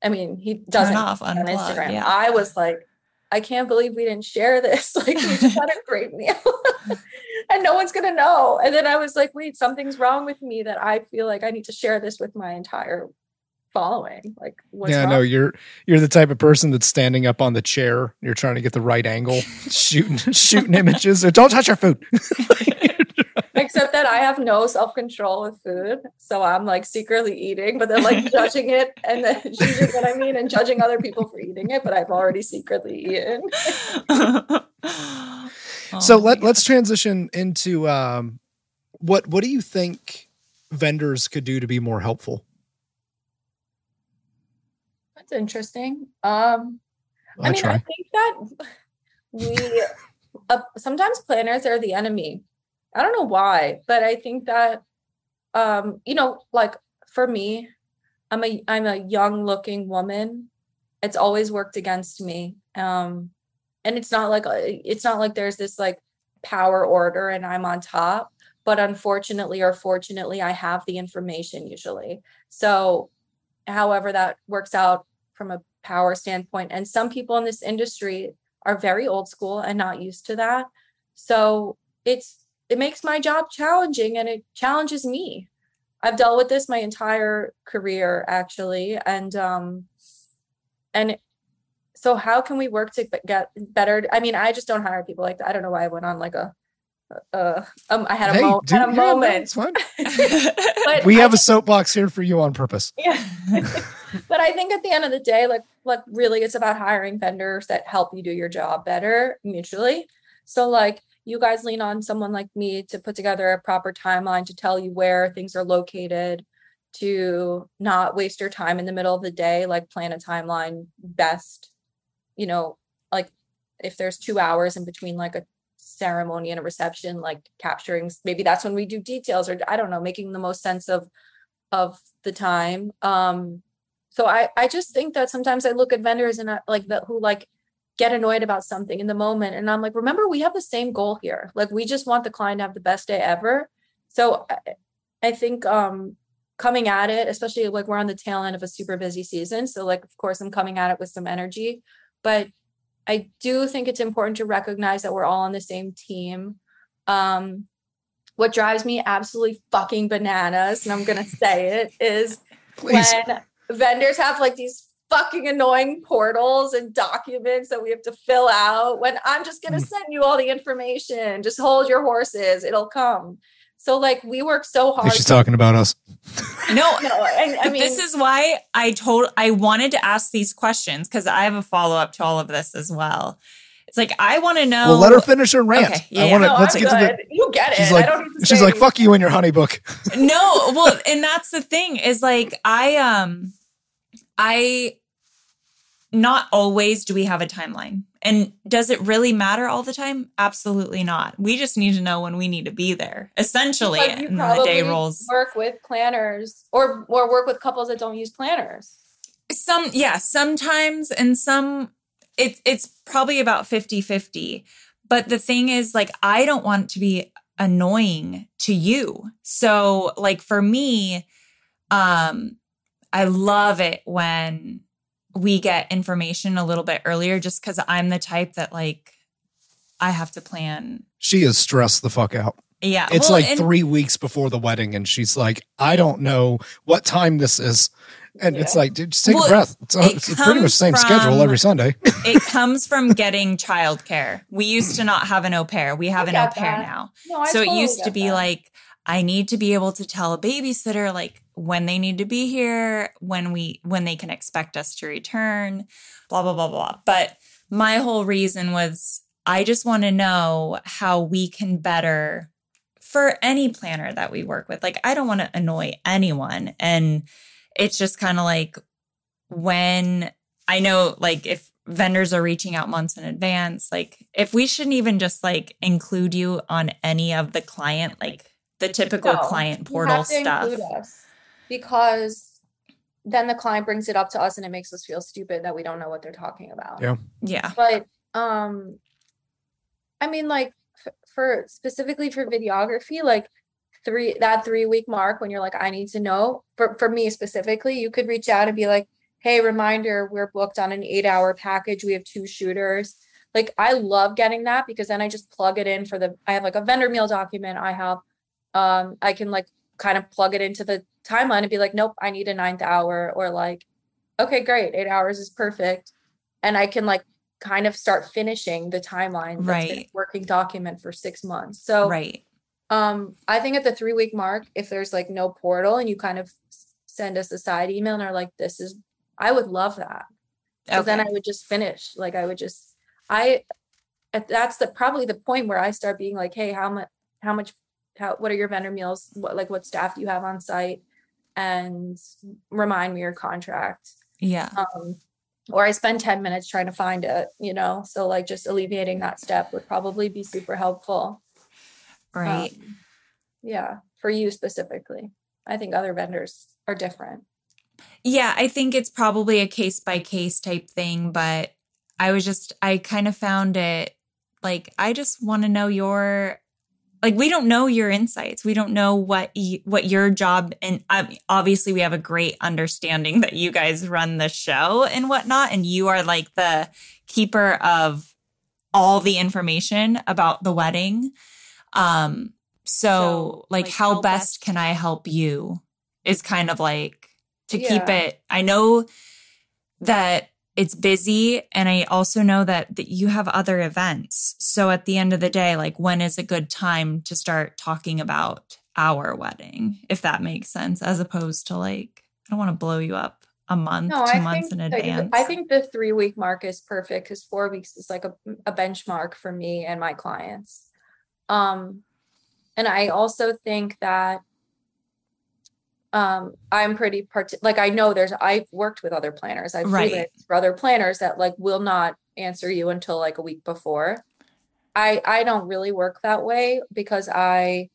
I mean, he doesn't off, on Instagram. Yeah. I was like, I can't believe we didn't share this. Like we just had a great meal. and no one's gonna know. And then I was like, wait, something's wrong with me that I feel like I need to share this with my entire following. Like yeah, wrong? no, you're you're the type of person that's standing up on the chair. You're trying to get the right angle, shooting shooting images. Don't touch your food. Except that I have no self control with food, so I'm like secretly eating, but then like judging it, and then judging what I mean, and judging other people for eating it, but I've already secretly eaten. oh, so let let's transition into um, what what do you think vendors could do to be more helpful? That's interesting. Um, I, I mean, try. I think that we uh, sometimes planners are the enemy I don't know why, but I think that um, you know, like for me, I'm a I'm a young looking woman. It's always worked against me. Um, and it's not like it's not like there's this like power order and I'm on top, but unfortunately or fortunately, I have the information usually. So, however that works out from a power standpoint, and some people in this industry are very old school and not used to that. So it's it makes my job challenging and it challenges me. I've dealt with this my entire career actually and um and so how can we work to get better I mean I just don't hire people like that. I don't know why I went on like a uh um I had a, hey, mo- had a yeah, moment. No, it's but we have I, a soapbox here for you on purpose. Yeah. but I think at the end of the day like like really it's about hiring vendors that help you do your job better mutually. So like you guys lean on someone like me to put together a proper timeline to tell you where things are located to not waste your time in the middle of the day like plan a timeline best you know like if there's two hours in between like a ceremony and a reception like capturing maybe that's when we do details or i don't know making the most sense of of the time um so i i just think that sometimes i look at vendors and I, like that who like get annoyed about something in the moment. And I'm like, remember, we have the same goal here. Like, we just want the client to have the best day ever. So I, I think um, coming at it, especially like we're on the tail end of a super busy season. So, like, of course, I'm coming at it with some energy. But I do think it's important to recognize that we're all on the same team. Um, what drives me absolutely fucking bananas, and I'm going to say it, is Please. when vendors have like these fucking annoying portals and documents that we have to fill out when I'm just going to mm. send you all the information. Just hold your horses, it'll come. So like we work so hard. She's talking about us. No, no. I, I mean, this is why I told I wanted to ask these questions because I have a follow up to all of this as well. It's like I want to know. Well, let her finish her rant. Okay, yeah, I want to. No, let's I'm get good. to the. You get it. She's like, she's like, "Fuck you and your HoneyBook." no, well, and that's the thing is like I um, I not always do we have a timeline. And does it really matter all the time? Absolutely not. We just need to know when we need to be there. Essentially, and the day rolls. Work with planners or or work with couples that don't use planners. Some yeah, sometimes and some it's it's probably about 50-50. But the thing is like I don't want to be annoying to you. So like for me um I love it when we get information a little bit earlier just cuz I'm the type that like I have to plan. She is stressed the fuck out. Yeah. It's well, like and- three weeks before the wedding, and she's like, I don't know what time this is. And it's like, dude, just take Well, a breath. It's, uh, it it's pretty much the comes same schedule every Sunday. it comes from getting childcare. We used to not have an au pair. We have I an au pair that. now. No, I so it used to be that. like I need to be able to tell a babysitter like when they need to be here, when we when they can expect us to return, blah blah blah blah. But my whole reason was I just want to know how we can better for any planner that we work with. Like I don't want to annoy anyone and it's just kind of like when I know like if vendors are reaching out months in advance, like if we shouldn't even just like include you on any of the client, like the typical No, client You portal have to stuff. us because then the client brings it up to us and it makes us feel stupid that we don't know what they're talking about. Yeah. Yeah. But um I mean like f- for specifically for videography like three that 3 week mark when you're like I need to know for for me specifically you could reach out and be like hey reminder we're booked on an 8 hour package we have two shooters like I love getting that because then I just plug it in for the I have like a vendor meal document I have um I can like kind of plug it into the timeline and be like nope I need a ninth hour or like okay great 8 hours is perfect and I can like kind of start finishing the timeline that's been a Right. working document for 6 months so right. um I think at the 3 week mark if there's like no portal and you kind of send us a side email and are like this is I would love that because then I would just finish. Like I would just, I, that's the probably the point where I start being like, hey, how much, how much, how, what are your vendor meals? What like what staff do you have on site? And remind me your contract. Yeah. Um, or I spend 10 minutes trying to find it, you know? So like just alleviating that step would probably be super helpful. Right. Um, yeah, for you specifically. I think other vendors are different. Yeah, I think it's probably a case by case type thing, but I was just, I kind of found it like, I just want to know your, like, we don't know your insights. We don't know what, y- what your job, and um, obviously we have a great understanding that you guys run the show and whatnot, and you are like the keeper of all the information about the wedding. Um, so, like, how best can I help you is kind of like to keep it. I know that it's busy and I also know that, that you have other events. So at the end of the day, like when is a good time to start talking about our wedding, if that makes sense, as opposed to like, I don't want to blow you up a month, No, two I months in advance. I think the three week mark is perfect because four weeks is like a, a benchmark for me and my clients. Um, and I also think that um I'm pretty part like I know there's I've worked with other planners. I've Right. for other planners that like will not answer you until like a week before. I I don't really work that way because I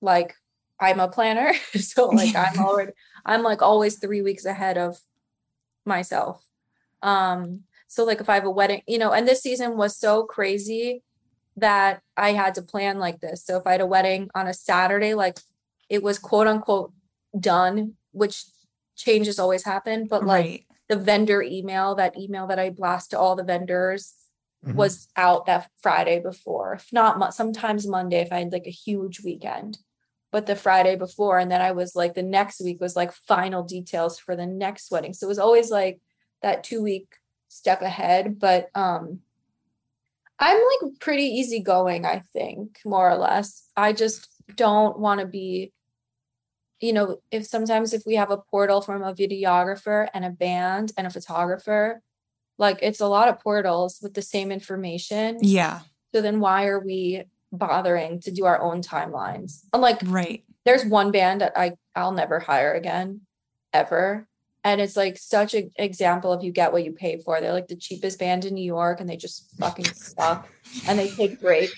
like I'm a planner. so like I'm already I'm like always three weeks ahead of myself. Um, so like if I have a wedding, you know, and this season was so crazy that I had to plan like this. So if I had a wedding on a Saturday, like it was quote unquote done, which changes always happen, but like right. the vendor email, that email that I blast to all the vendors Mhm. was out that Friday before. If not, sometimes Monday if I had like a huge weekend. But the Friday before, and then I was like the next week was like final details for the next wedding. So it was always like that two week step ahead. But um I'm like pretty easygoing, I think, more or less. I just don't want to be, you know, if sometimes if we have a portal from a videographer and a band and a photographer, like it's a lot of portals with the same information. Yeah. So then why are we bothering to do our own timelines? I'm like, Right. there's one band that I I'll never hire again, ever. And it's like such an example of you get what you pay for. They're like the cheapest band in New York and they just fucking suck and they take breaks.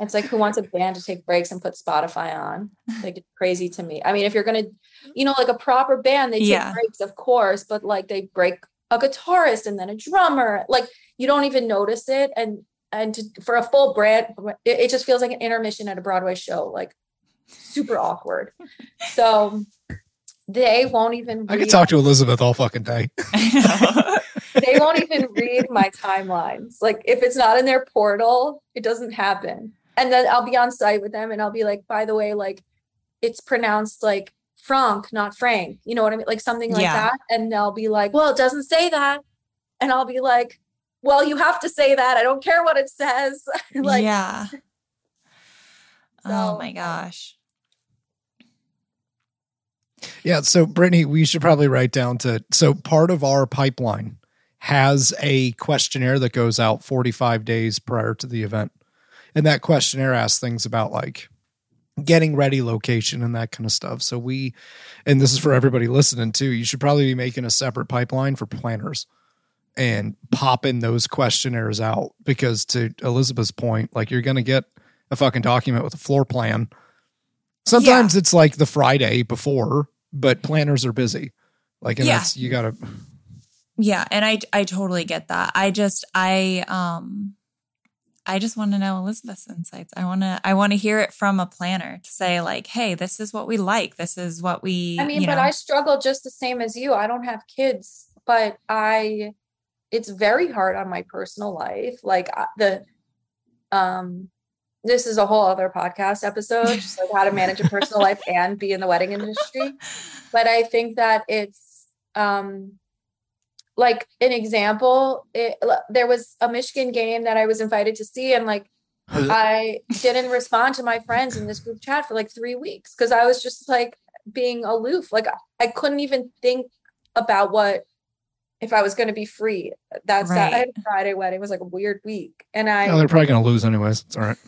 It's like who wants a band to take breaks and put Spotify on? Like it's crazy to me. I mean, if you're gonna, you know, like a proper band, they take Yeah. breaks, of course, but like they break a guitarist and then a drummer. Like you don't even notice it. And and to, for a full brand, it, it just feels like an intermission at a Broadway show, like super awkward. So they won't even I could talk to Elizabeth all fucking day. They won't even read my timelines. Like if it's not in their portal, it doesn't happen. And then I'll be on site with them and I'll be like, by the way, like it's pronounced like Frank, not Frank. You know what I mean? Like something like Yeah. that. And they'll be like, well, it doesn't say that. And I'll be like, well, you have to say that. I don't care what it says. like yeah. oh my um, gosh. Yeah. So, Brittany, we should probably write down to. So, part of our pipeline has a questionnaire that goes out 45 days prior to the event. And that questionnaire asks things about like getting ready location and that kind of stuff. So, we, and this is for everybody listening too, you should probably be making a separate pipeline for planners and popping those questionnaires out because, to Elizabeth's point, like you're going to get a fucking document with a floor plan. Sometimes it's like the Friday before, but planners are busy. Like, and Yeah. that's, you got to, Yeah, and I I totally get that. I just I um I just want to know Elizabeth's insights. I want to I want to hear it from a planner to say like, "Hey, this is what we like. This is what we I mean, you but know. I struggle just the same as you. I don't have kids, but I it's very hard on my personal life. Like the um this is a whole other podcast episode, just like how to manage a personal life and be in the wedding industry. But I think that it's um like an example, it, there was a Michigan game that I was invited to see and like I didn't respond to my friends in this group chat for like three weeks because I was just like being aloof. Like I couldn't even think about what if I was going to be free. That's that I had a Friday wedding. It was like a weird week, and I oh, they're probably going to lose anyways. It's all right.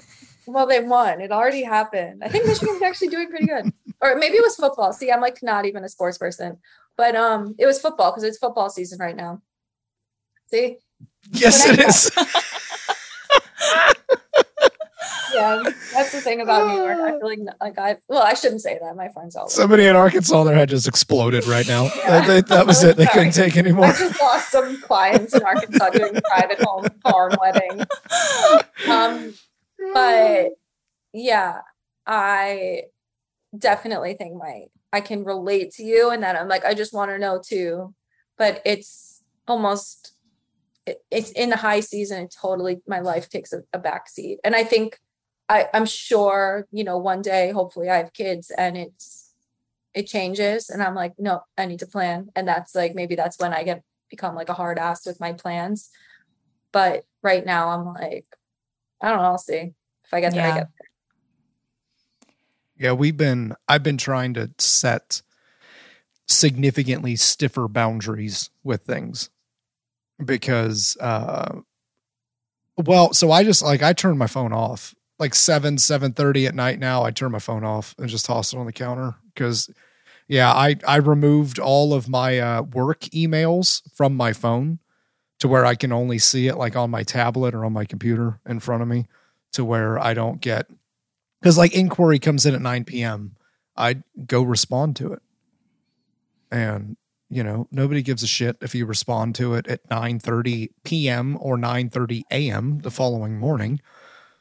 Well they won. It already happened. I think Michigan's actually doing pretty good, or maybe it was football. See, I'm like not even a sports person, but um, it was football because it's football season right now. See, Yes, it is. yeah, that's the thing about New York. I feel like like I well, I shouldn't say that. My friends all. Somebody in Arkansas, their head just exploded right now. Yeah. They- that was it. They couldn't take anymore. I just lost some clients in Arkansas doing private home farm wedding. Um, but yeah, I definitely think my I can relate to you and that I'm like I just want to know too. But it's almost it, it's in the high season. It totally my life takes a, a back seat, and I think I I'm sure you know one day hopefully I have kids and it's it changes and I'm like no I need to plan and that's like maybe that's when I get become like a hard ass with my plans. But right now I'm like I don't know. I'll see if I get there. I Yeah. get Yeah, we've been I've been trying to set significantly stiffer boundaries with things because uh well, so I just like I turn my phone off. Like 7 7:30 at night now, I turn my phone off and just toss it on the counter cuz yeah, I I removed all of my uh work emails from my phone to where I can only see it like on my tablet or on my computer in front of me to where I don't get because like inquiry comes in at 9 p.m. I go respond to it. And you know, nobody gives a shit if you respond to it at 9:30 p.m. or 9:30 a.m. the following morning.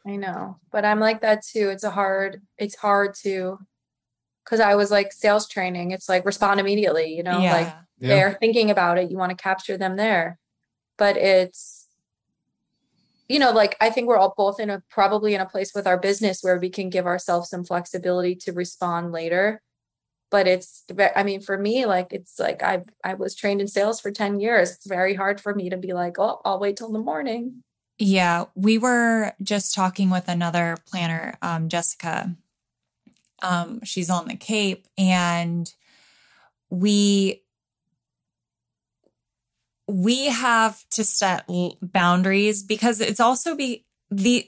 I know, but I'm like that too. It's a hard, it's hard to, because I was like sales training. It's like respond immediately, you know, yeah. like they're thinking about it. You want to capture them there, but it's, you know, like I think we're all both in a probably in a place with our business where we can give ourselves some flexibility to respond later. But it's, I mean, for me, like it's like I I was trained in sales for ten years. It's very hard for me to be like, oh, I'll wait till the morning. Yeah, we were just talking with another planner, um, Jessica. Um, she's on the Cape, and we we have to set boundaries because it's also be the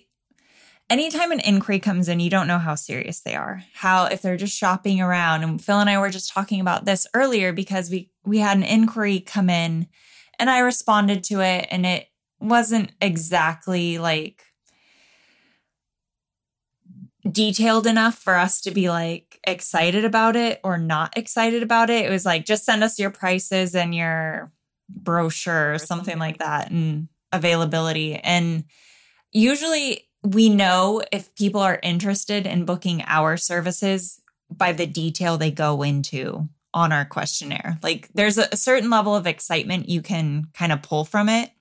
anytime an inquiry comes in, you don't know how serious they are. How if they're just shopping around. And Phil and I were just talking about this earlier because we we had an inquiry come in and I responded to it and it wasn't exactly like detailed enough for us to be like excited about it or not excited about it. It was like just send us your prices and your brochure or something like that and availability. And usually we know if people are interested in booking our services by the detail they go into on our questionnaire. Like there's a, certain level of excitement you can kind of pull from it.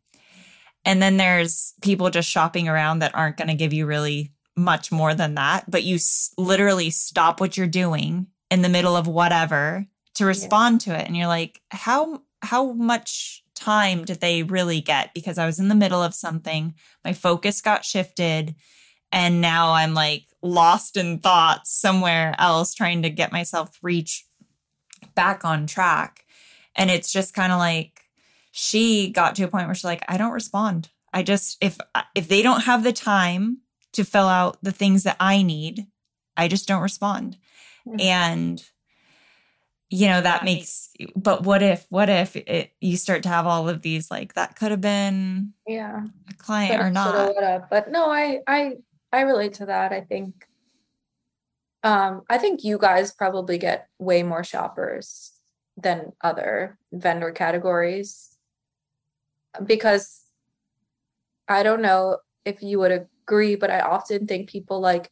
And then there's people just shopping around that aren't going to give you really much more than that, but you s- literally stop what you're doing in the middle of whatever to respond yeah. to it. And you're like, how, how much time did they really get? Because I was in the middle of something, my focus got shifted, and now I'm like lost in thoughts somewhere else trying to get myself reach back on track. And it's just kind of like she got to a point where she's like, I don't respond. I just if if they don't have the time to fill out the things that I need, I just don't respond. Mm-hmm. And you know that makes but what if what if it, you start to have all of these like that could have been yeah. a client or not. but no i i i relate to that i think um i think you guys probably get way more shoppers than other vendor categories because i don't know if you would agree but i often think people like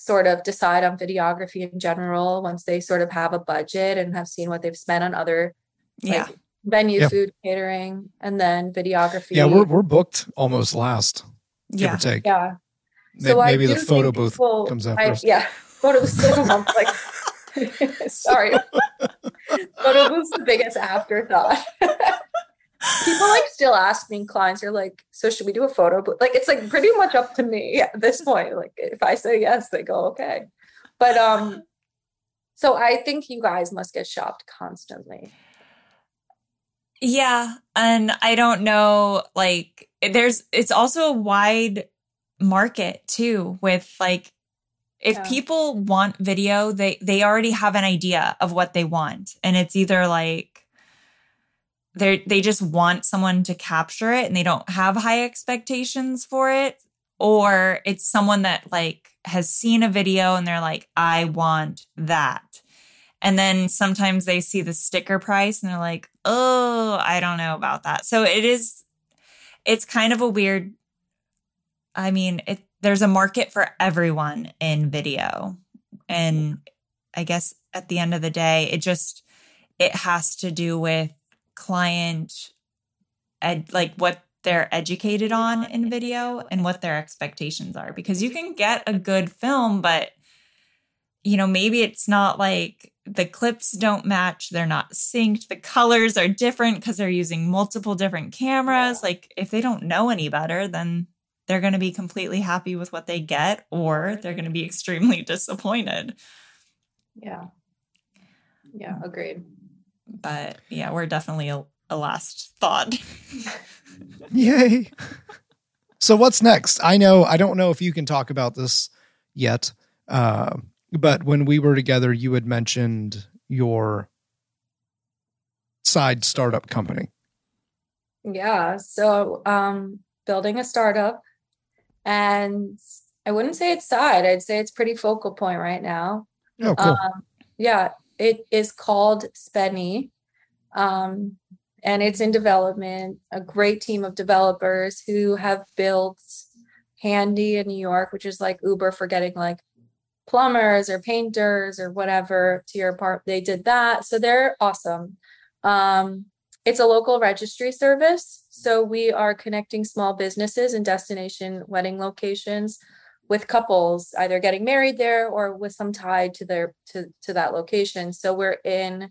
sort of decide on videography in general once they sort of have a budget and have seen what they've spent on other yeah. like, venue yeah. food catering and then videography. Yeah we're, we're booked almost last yeah. take. yeah. So maybe the photo booth people, comes after I, yeah photo booth like sorry. Photo booth's the biggest afterthought people like still ask me clients are like so should we do a photo? But like it's like pretty much up to me at this point. Like if i say yes they go okay. But um so i think you guys must get shopped constantly. Yeah and i don't know like there's it's also a wide market too with like if yeah. people want video they they already have an idea of what they want. And it's either like they they just want someone to capture it and they don't have high expectations for it or it's someone that like has seen a video and they're like I want that. And then sometimes they see the sticker price and they're like, "Oh, I don't know about that." So it is it's kind of a weird I mean, it there's a market for everyone in video. And I guess at the end of the day, it just it has to do with client ed, like what they're educated on in video and what their expectations are. Because you can get a good film but you know maybe it's not like the clips don't match they're not synced the colors are different because they're using multiple different cameras. Like if they don't know any better then they're going to be completely happy with what they get or they're going to be extremely disappointed. Yeah. Yeah agreed but yeah, we're definitely a, a last thought. Yay. So what's next? I know I don't know if you can talk about this yet. Uh, but when we were together, you had mentioned your side startup company. Yeah. So um building a startup and I wouldn't say it's side, I'd say it's pretty focal point right now. Oh, cool. Um, yeah, it is called Spenny, um, and it's in development. A great team of developers who have built Handy in New York, which is like Uber for getting like plumbers or painters or whatever to your part. They did that, so they're awesome. Um, it's a local registry service, so we are connecting small businesses and destination wedding locations with couples either getting married there or with some tie to their to to that location. So we're in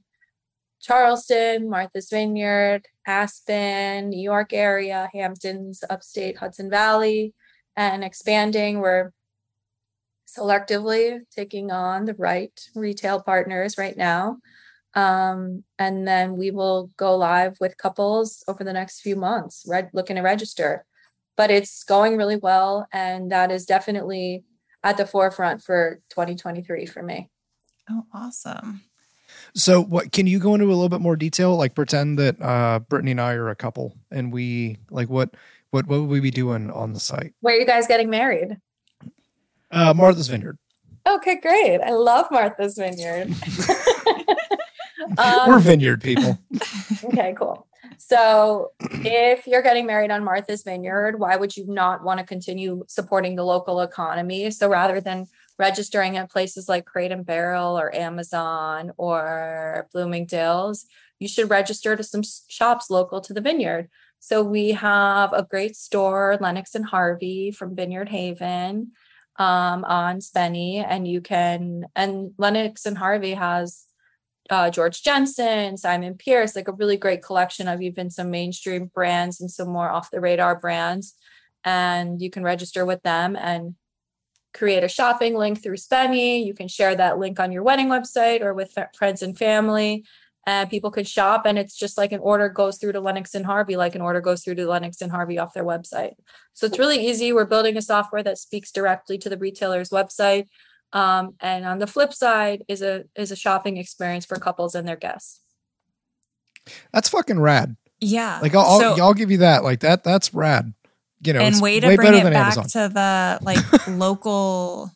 charleston martha's vineyard aspen new york area hamptons upstate hudson valley and expanding. We're selectively taking on the right retail partners right now. Um, and then we will go live with couples over the next few months Red, looking to register but it's going really well. And that is definitely at the forefront for 2023 for me. Oh, awesome. So, what can you go into a little bit more detail? Like, pretend that uh, Brittany and I are a couple, and we like what what what would we be doing on the site? Where are you guys getting married? Uh, Martha's Vineyard. Okay, great. I love Martha's Vineyard. um, We're vineyard people. okay, cool. So, if you're getting married on Martha's Vineyard, why would you not want to continue supporting the local economy? So, rather than registering at places like Crate and Barrel or Amazon or Bloomingdale's, you should register to some shops local to the vineyard. So we have a great store, Lennox and Harvey from Vineyard Haven um, on Spenny, and you can and Lennox and Harvey has uh, Georg Jensen, Simon Pearce, like a really great collection of even some mainstream brands and some more off the radar brands. And you can register with them and create a shopping link through Spenny. You can share that link on your wedding website or with friends and family. And people can shop, and it's just like an order goes through to Lennox and Harvey, like an order goes through to Lennox and Harvey off their website. So it's really easy. We're building a software that speaks directly to the retailer's website. Um, and on the flip side is a is a shopping experience for couples and their guests. That's fucking rad. Yeah. Like I'll, so, I'll, I'll give you that. Like that that's rad you know, and way to way bring it back Amazon. to the like local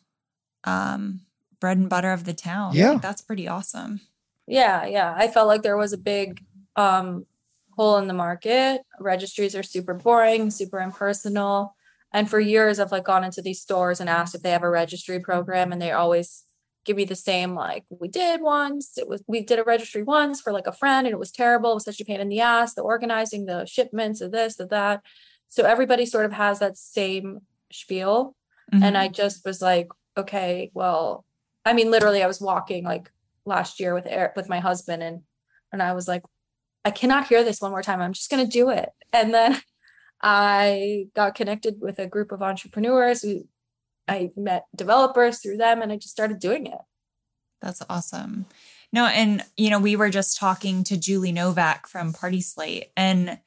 um bread and butter of the town. Yeah. Like, that's pretty awesome. Yeah, yeah. I felt like there was a big um hole in the market. Registries are super boring, super impersonal. And for years I've like gone into these stores and asked if they have a registry program and they always give me the same like we did once it was we did a registry once for like a friend and it was terrible it was such a pain in the ass the organizing the shipments of this of that so everybody sort of has that same spiel. Mm-hmm. And I just was like, okay, well, I mean, literally, I was walking like last year with Eric, with my husband, and and I was like, I cannot hear this one more time. I'm just gonna do it. And then I got connected with a group of entrepreneurs who I met developers through them, and I just started doing it. That's awesome. No, and you know, we were just talking to Julie Novak from PartySlate, and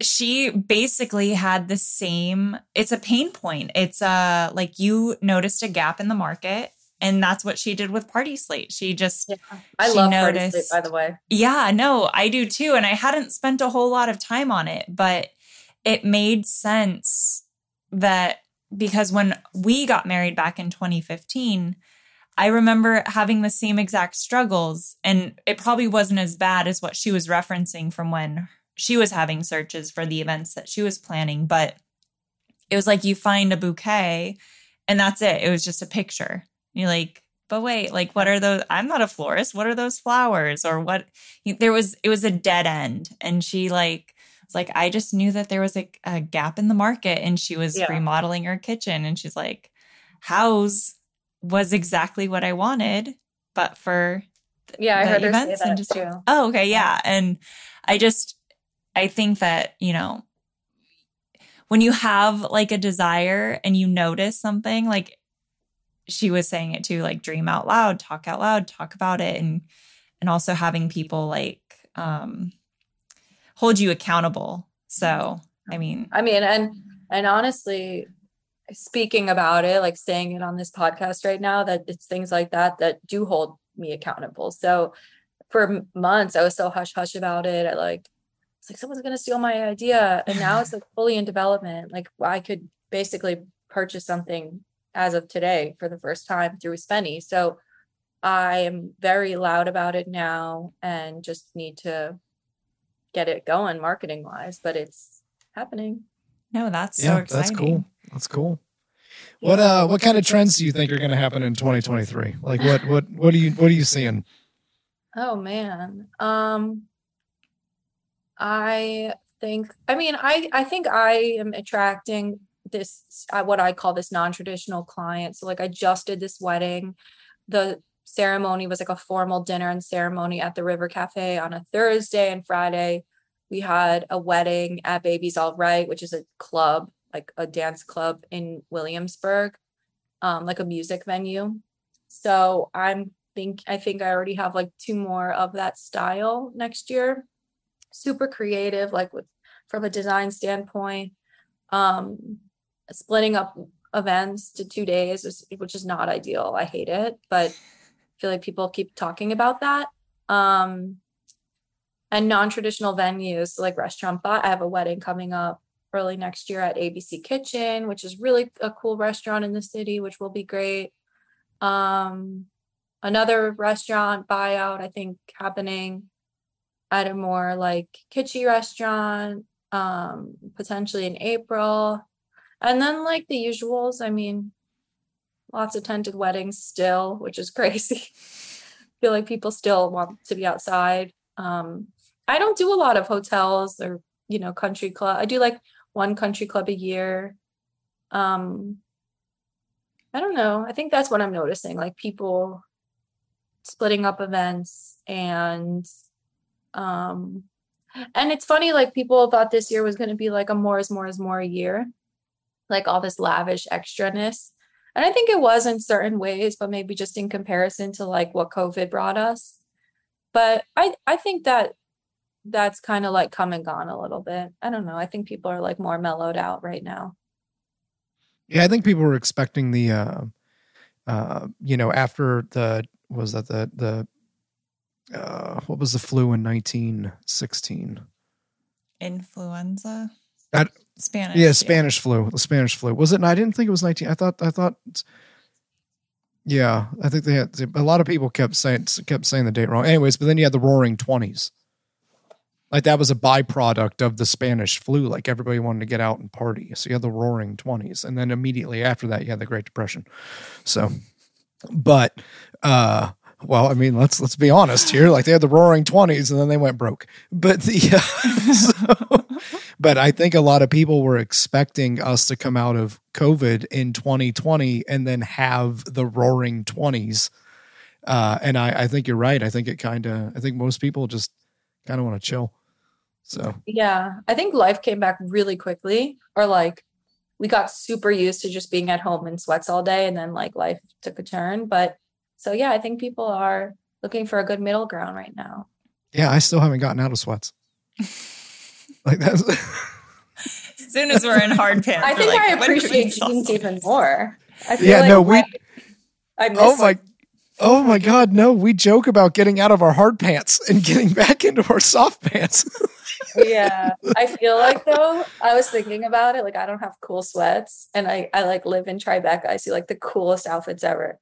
she basically had the same it's a pain point it's uh like you noticed a gap in the market and that's what she did with PartySlate she just yeah. i she love noticed, party slate by the way yeah no i do too and i hadn't spent a whole lot of time on it but it made sense that because when we got married back in 2015 I remember having the same exact struggles, and it probably wasn't as bad as what she was referencing from when she was having searches for the events that she was planning, but it was like you find a bouquet and that's it. It was just a picture. You're like, but wait, like what are those? I'm not a florist. What are those flowers? Or what? There was, it was a dead end. And she like, was like, I just knew that there was a, a gap in the market and she was yeah. remodeling her kitchen. And she's like, house was exactly what I wanted, but for yeah, I heard events and just, too. Oh, okay. Yeah. And I just, I think that, you know, when you have like a desire and you notice something, like she was saying it too, like dream out loud, talk out loud, talk about it, and and also having people like um hold you accountable. So I mean I mean and and honestly, speaking about it, like saying it on this podcast right now, that it's things like that that do hold me accountable. So for months I was so hush hush about it. I like it's like someone's to steal my idea and now it's like fully in development like i could basically purchase something as of today for the first time through spenny so i am very loud about it now and just need to get it going marketing wise but it's happening. No that's yeah, so exciting that's cool. that's cool. What uh what kind of trends do you think are going to happen in 2023 like what what what are you what are you seeing? Oh man. Um I think, I mean, I, I think I am attracting this, uh, what I call this non traditional client. So, like, I just did this wedding. The ceremony was like a formal dinner and ceremony at the River Cafe on a Thursday and Friday. We had a wedding at Baby's All Right, which is a club, like a dance club in Williamsburg, um, like a music venue. So I'm think I think I already have like two more of that style next year super creative, like with from a design standpoint. Um, splitting up events to two days, which is not ideal. I hate it, but feel like people keep talking about that. Um, and non-traditional venues like restaurant but I have a wedding coming up early next year at ABC Kitchen, which is really a cool restaurant in the city, which will be great. Um, another restaurant buyout, I think, happening at a more like kitschy restaurant, um, potentially in April. And then like the usuals, I mean, lots of tented weddings still, which is crazy. feel like people still want to be outside. Um, I don't do a lot of hotels or, you know, country club. I do like one country club a year. Um, I don't know. I think that's what I'm noticing. Like people splitting up events and um and it's funny like people thought this year was going to be like a more is more is more year like all this lavish extraness and i think it was in certain ways but maybe just in comparison to like what covid brought us. But i i think that that's kind of like come and gone a little bit. I don't know. I think people are like more mellowed out right now. Yeah i think people were expecting the uh uh you know after the was that the the uh what was the flu in 1916 Influenza. I- Spanish. yeah spanish flu the spanish flu. Was it and i didn't think it was 19 i thought i thought yeah i think they had a lot of people kept saying kept saying the date wrong. Anyways but then you had the roaring 20s like that was a byproduct of the spanish flu like everybody wanted to get out and party. So you had the roaring 20s and then immediately after that you had the great depression. So but uh well i mean let's let's be honest here. Like they had the roaring 20s and then they went broke. But the uh, so, but i think a lot of people were expecting us to come out of covid in 2020 and then have the roaring 20s uh and i i think you're right. I think it kind of i think most people just kind of want to chill. So. Yeah, I think life came back really quickly, or like we got super used to just being at home in sweats all day, and then like life took a turn. But so yeah, I think people are looking for a good middle ground right now. yeah i still haven't gotten out of sweats like that's As soon as we're in hard pants, I think like, I when can we appreciate jeans even more. I feel Yeah, like no, we- I, I miss oh my oh my god no we joke about getting out of our hard pants and getting back into our soft pants. Yeah i feel like though i was thinking about it like i don't have cool sweats and i i like live in tribeca. I see like the coolest outfits ever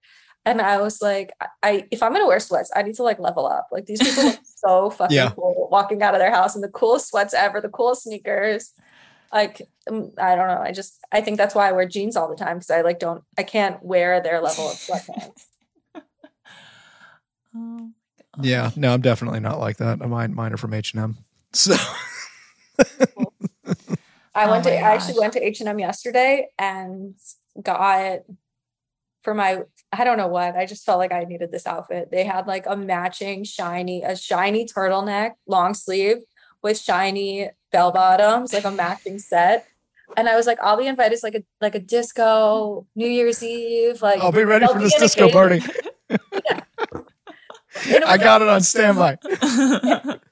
and i was like I, I if i'm gonna wear sweats i need to like level up. Like these people look so fucking Yeah. cool walking out of their house in the coolest sweats ever the coolest sneakers. Like um, i don't know. I just i think that's why i wear jeans all the time because i like don't i can't wear their level of sweatpants. Oh, yeah. No i'm definitely not like that. Mine mine are from h&m so I Oh went to my I actually went to H and M yesterday and got for my I don't know what I just felt like I needed this outfit. They had like a matching shiny a shiny turtleneck long sleeve with shiny bell bottoms like a matching set. And I was like, I'll be invited to like a like a disco New Year's Eve. Like i'll be ready there'll for be this disco party occasion. And i got like- it on standby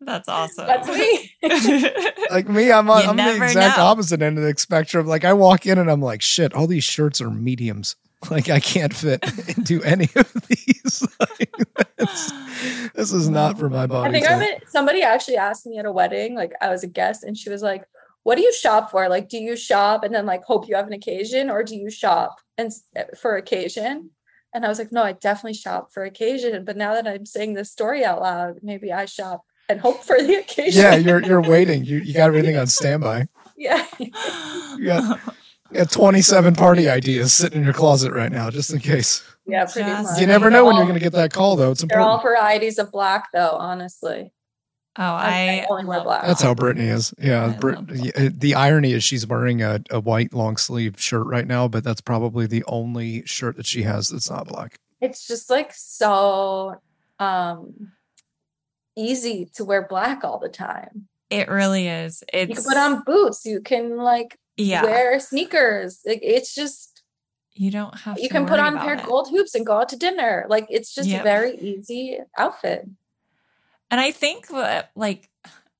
That's awesome. That's me. like me i'm on, I'm the exact know. opposite end of the spectrum like i walk in and i'm like shit all these shirts are mediums like i can't fit into any of these like, this, this is not for my body I think type. I'm at, somebody actually asked me at a wedding, like I was a guest, and she was like, "What do you shop for? Like, do you shop and then like hope you have an occasion, or do you shop and for occasion?" And I was like, "No, I definitely shop for occasion." But now that I'm saying this story out loud, maybe I shop and hope for the occasion. yeah you're you're waiting you, you got everything on standby yeah. Yeah. You got 27 party ideas sitting in your closet right now, just in case. Yeah, pretty Just much. You never know when you're going to get that call, though. It's all- They're all varieties of black, though. Honestly, Oh, I I only wear love black. That's how Brittany is. Yeah. Brit- the irony is she's wearing a, a white long sleeve shirt right now, but that's probably the only shirt that she has that's not black. it's just like so um easy to wear black all the time. It really is. It's you can put on boots, you can like yeah. wear sneakers. Like it's just you don't have. you to can put on a pair of gold hoops and go out to dinner. Like it's just Yep. a very easy outfit. And I think what like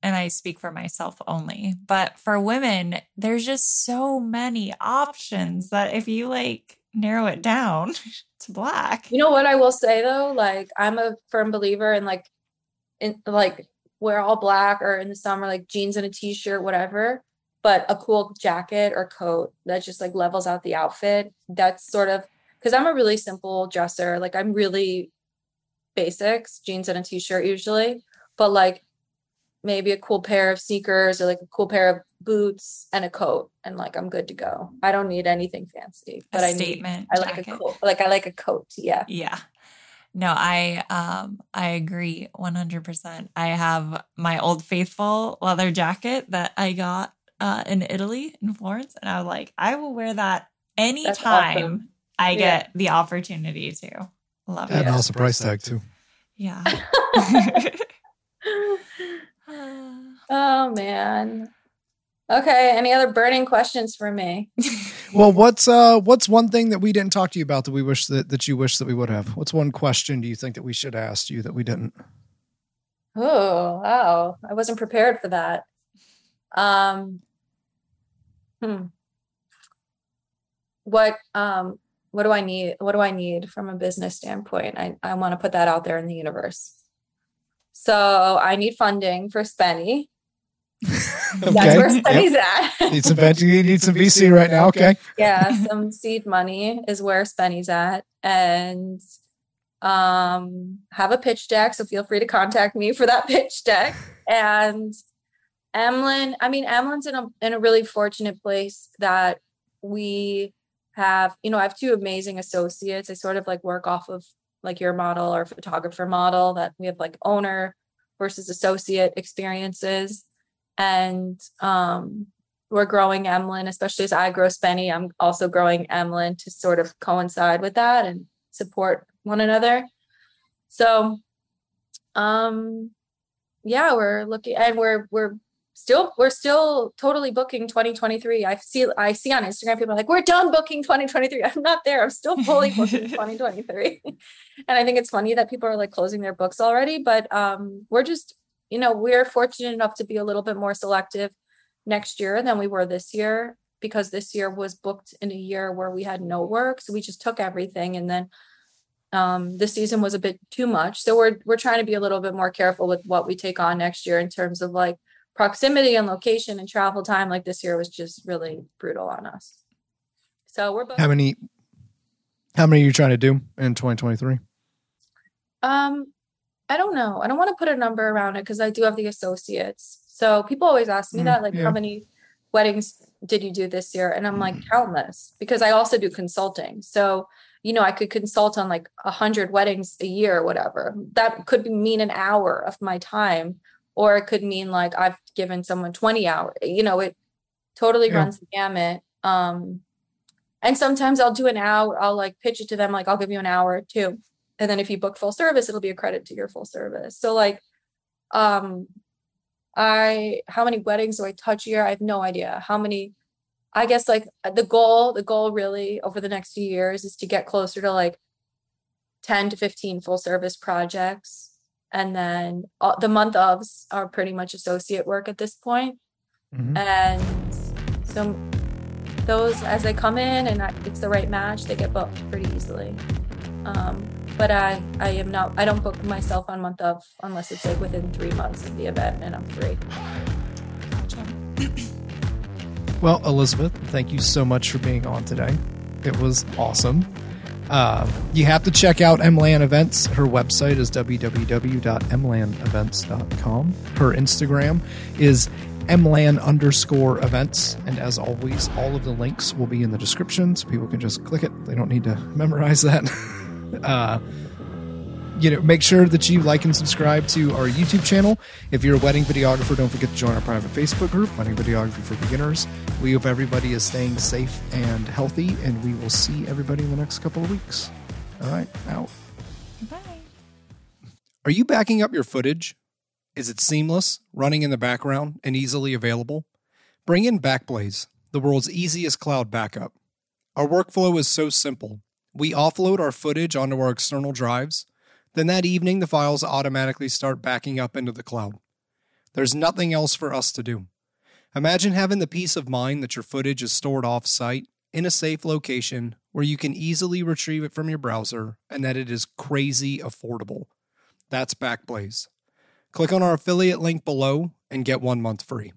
and I speak for myself only, but for women, there's just so many options that if you like narrow it down to black. You know what I will say though? Like I'm a firm believer in like in like wear all black or in the summer like jeans and a t-shirt, whatever. But a cool jacket or coat that just like levels out the outfit. That's sort of because I'm a really simple dresser. Like I'm really basics, jeans and a t-shirt usually. But like maybe a cool pair of sneakers or like a cool pair of boots and a coat and like I'm good to go. I don't need anything fancy. But a I statement. Need, I like a coat. Like I like a coat. Yeah. Yeah. No, I um I agree 100%. I have my old faithful leather jacket that I got uh in Italy in Florence and I was like I will wear that anytime awesome. I yeah. get the opportunity to. Love and it. And also price tag too. Yeah. oh man. Okay. Any other burning questions for me? well, what's uh what's one thing that we didn't talk to you about that we wish that, that you wish that we would have? What's one question do you think that we should ask you that we didn't? Oh, wow. I wasn't prepared for that. Um hmm. What um what do I need? What do I need from a business standpoint? I, I want to put that out there in the universe. So I need funding for Spenny. okay. That's where Spenny's yep. at. need some you need some VC right now. Okay. Yeah, some seed money is where Spenny's at. And um have a pitch deck. So feel free to contact me for that pitch deck. And Emlyn, I mean, Emlyn's in a in a really fortunate place that we have, you know, I have two amazing associates. I sort of like work off of like your model or photographer model that we have like owner versus associate experiences and um we're growing Emlyn, especially as I grow Spenny. I'm also growing Emlyn to sort of coincide with that and support one another. So, um, yeah, we're looking and we're we're still we're still totally booking 2023 i see i see on instagram people like we're done booking 2023 i'm not there. I'm still fully booking 2023 and i think it's funny that people are like closing their books already but um we're just you know we're fortunate enough to be a little bit more selective next year than we were this year because this year was booked in a year where we had no work so we just took everything and then um, this season was a bit too much. So we're we're trying to be a little bit more careful with what we take on next year in terms of like proximity and location and travel time like this year was just really brutal on us. So we're both How many how many are you trying to do in 2023? Um I don't know. I don't want to put a number around it because I do have the associates. So people always ask me mm, that like yeah. how many weddings did you do this year? And I'm like mm. countless because I also do consulting. So you know, I could consult on like a hundred weddings a year or whatever. That could mean an hour of my time or it could mean like I've given someone 20 hours. You know, it totally yeah. runs the gamut. Um, and sometimes I'll do an hour, I'll like pitch it to them, like I'll give you an hour too. And then if you book full service, it'll be a credit to your full service. So like um I how many weddings do I touch a year? I have no idea. How many I guess like the goal, the goal really over the next few years is to get closer to like 10 to 15 full service projects and then all, the month ofs are pretty much associate work at this point. Mm-hmm. and so those as they come in and it's the right match they get booked pretty easily um, but i i am not i don't book myself on month of unless it's like within three months of the event and i'm free well elizabeth thank you so much for being on today it was awesome uh, you have to check out Emlyn Events. Her website is www.emlynevents.com. Her Instagram is emlyn underscore events. And as always, all of the links will be in the description so people can just click it. They don't need to memorize that. uh, you know, make sure that you like and subscribe to our YouTube channel. If you're a wedding videographer, don't forget to join our private Facebook group, Wedding Videography for Beginners. We hope everybody is staying safe and healthy, and we will see everybody in the next couple of weeks. All right, out. Bye. Are you backing up your footage? Is it seamless, running in the background, and easily available? Bring in Backblaze, the world's easiest cloud backup. Our workflow is so simple. We offload our footage onto our external drives then that evening, the files automatically start backing up into the cloud. There's nothing else for us to do. Imagine having the peace of mind that your footage is stored off site in a safe location where you can easily retrieve it from your browser and that it is crazy affordable. That's Backblaze. Click on our affiliate link below and get one month free.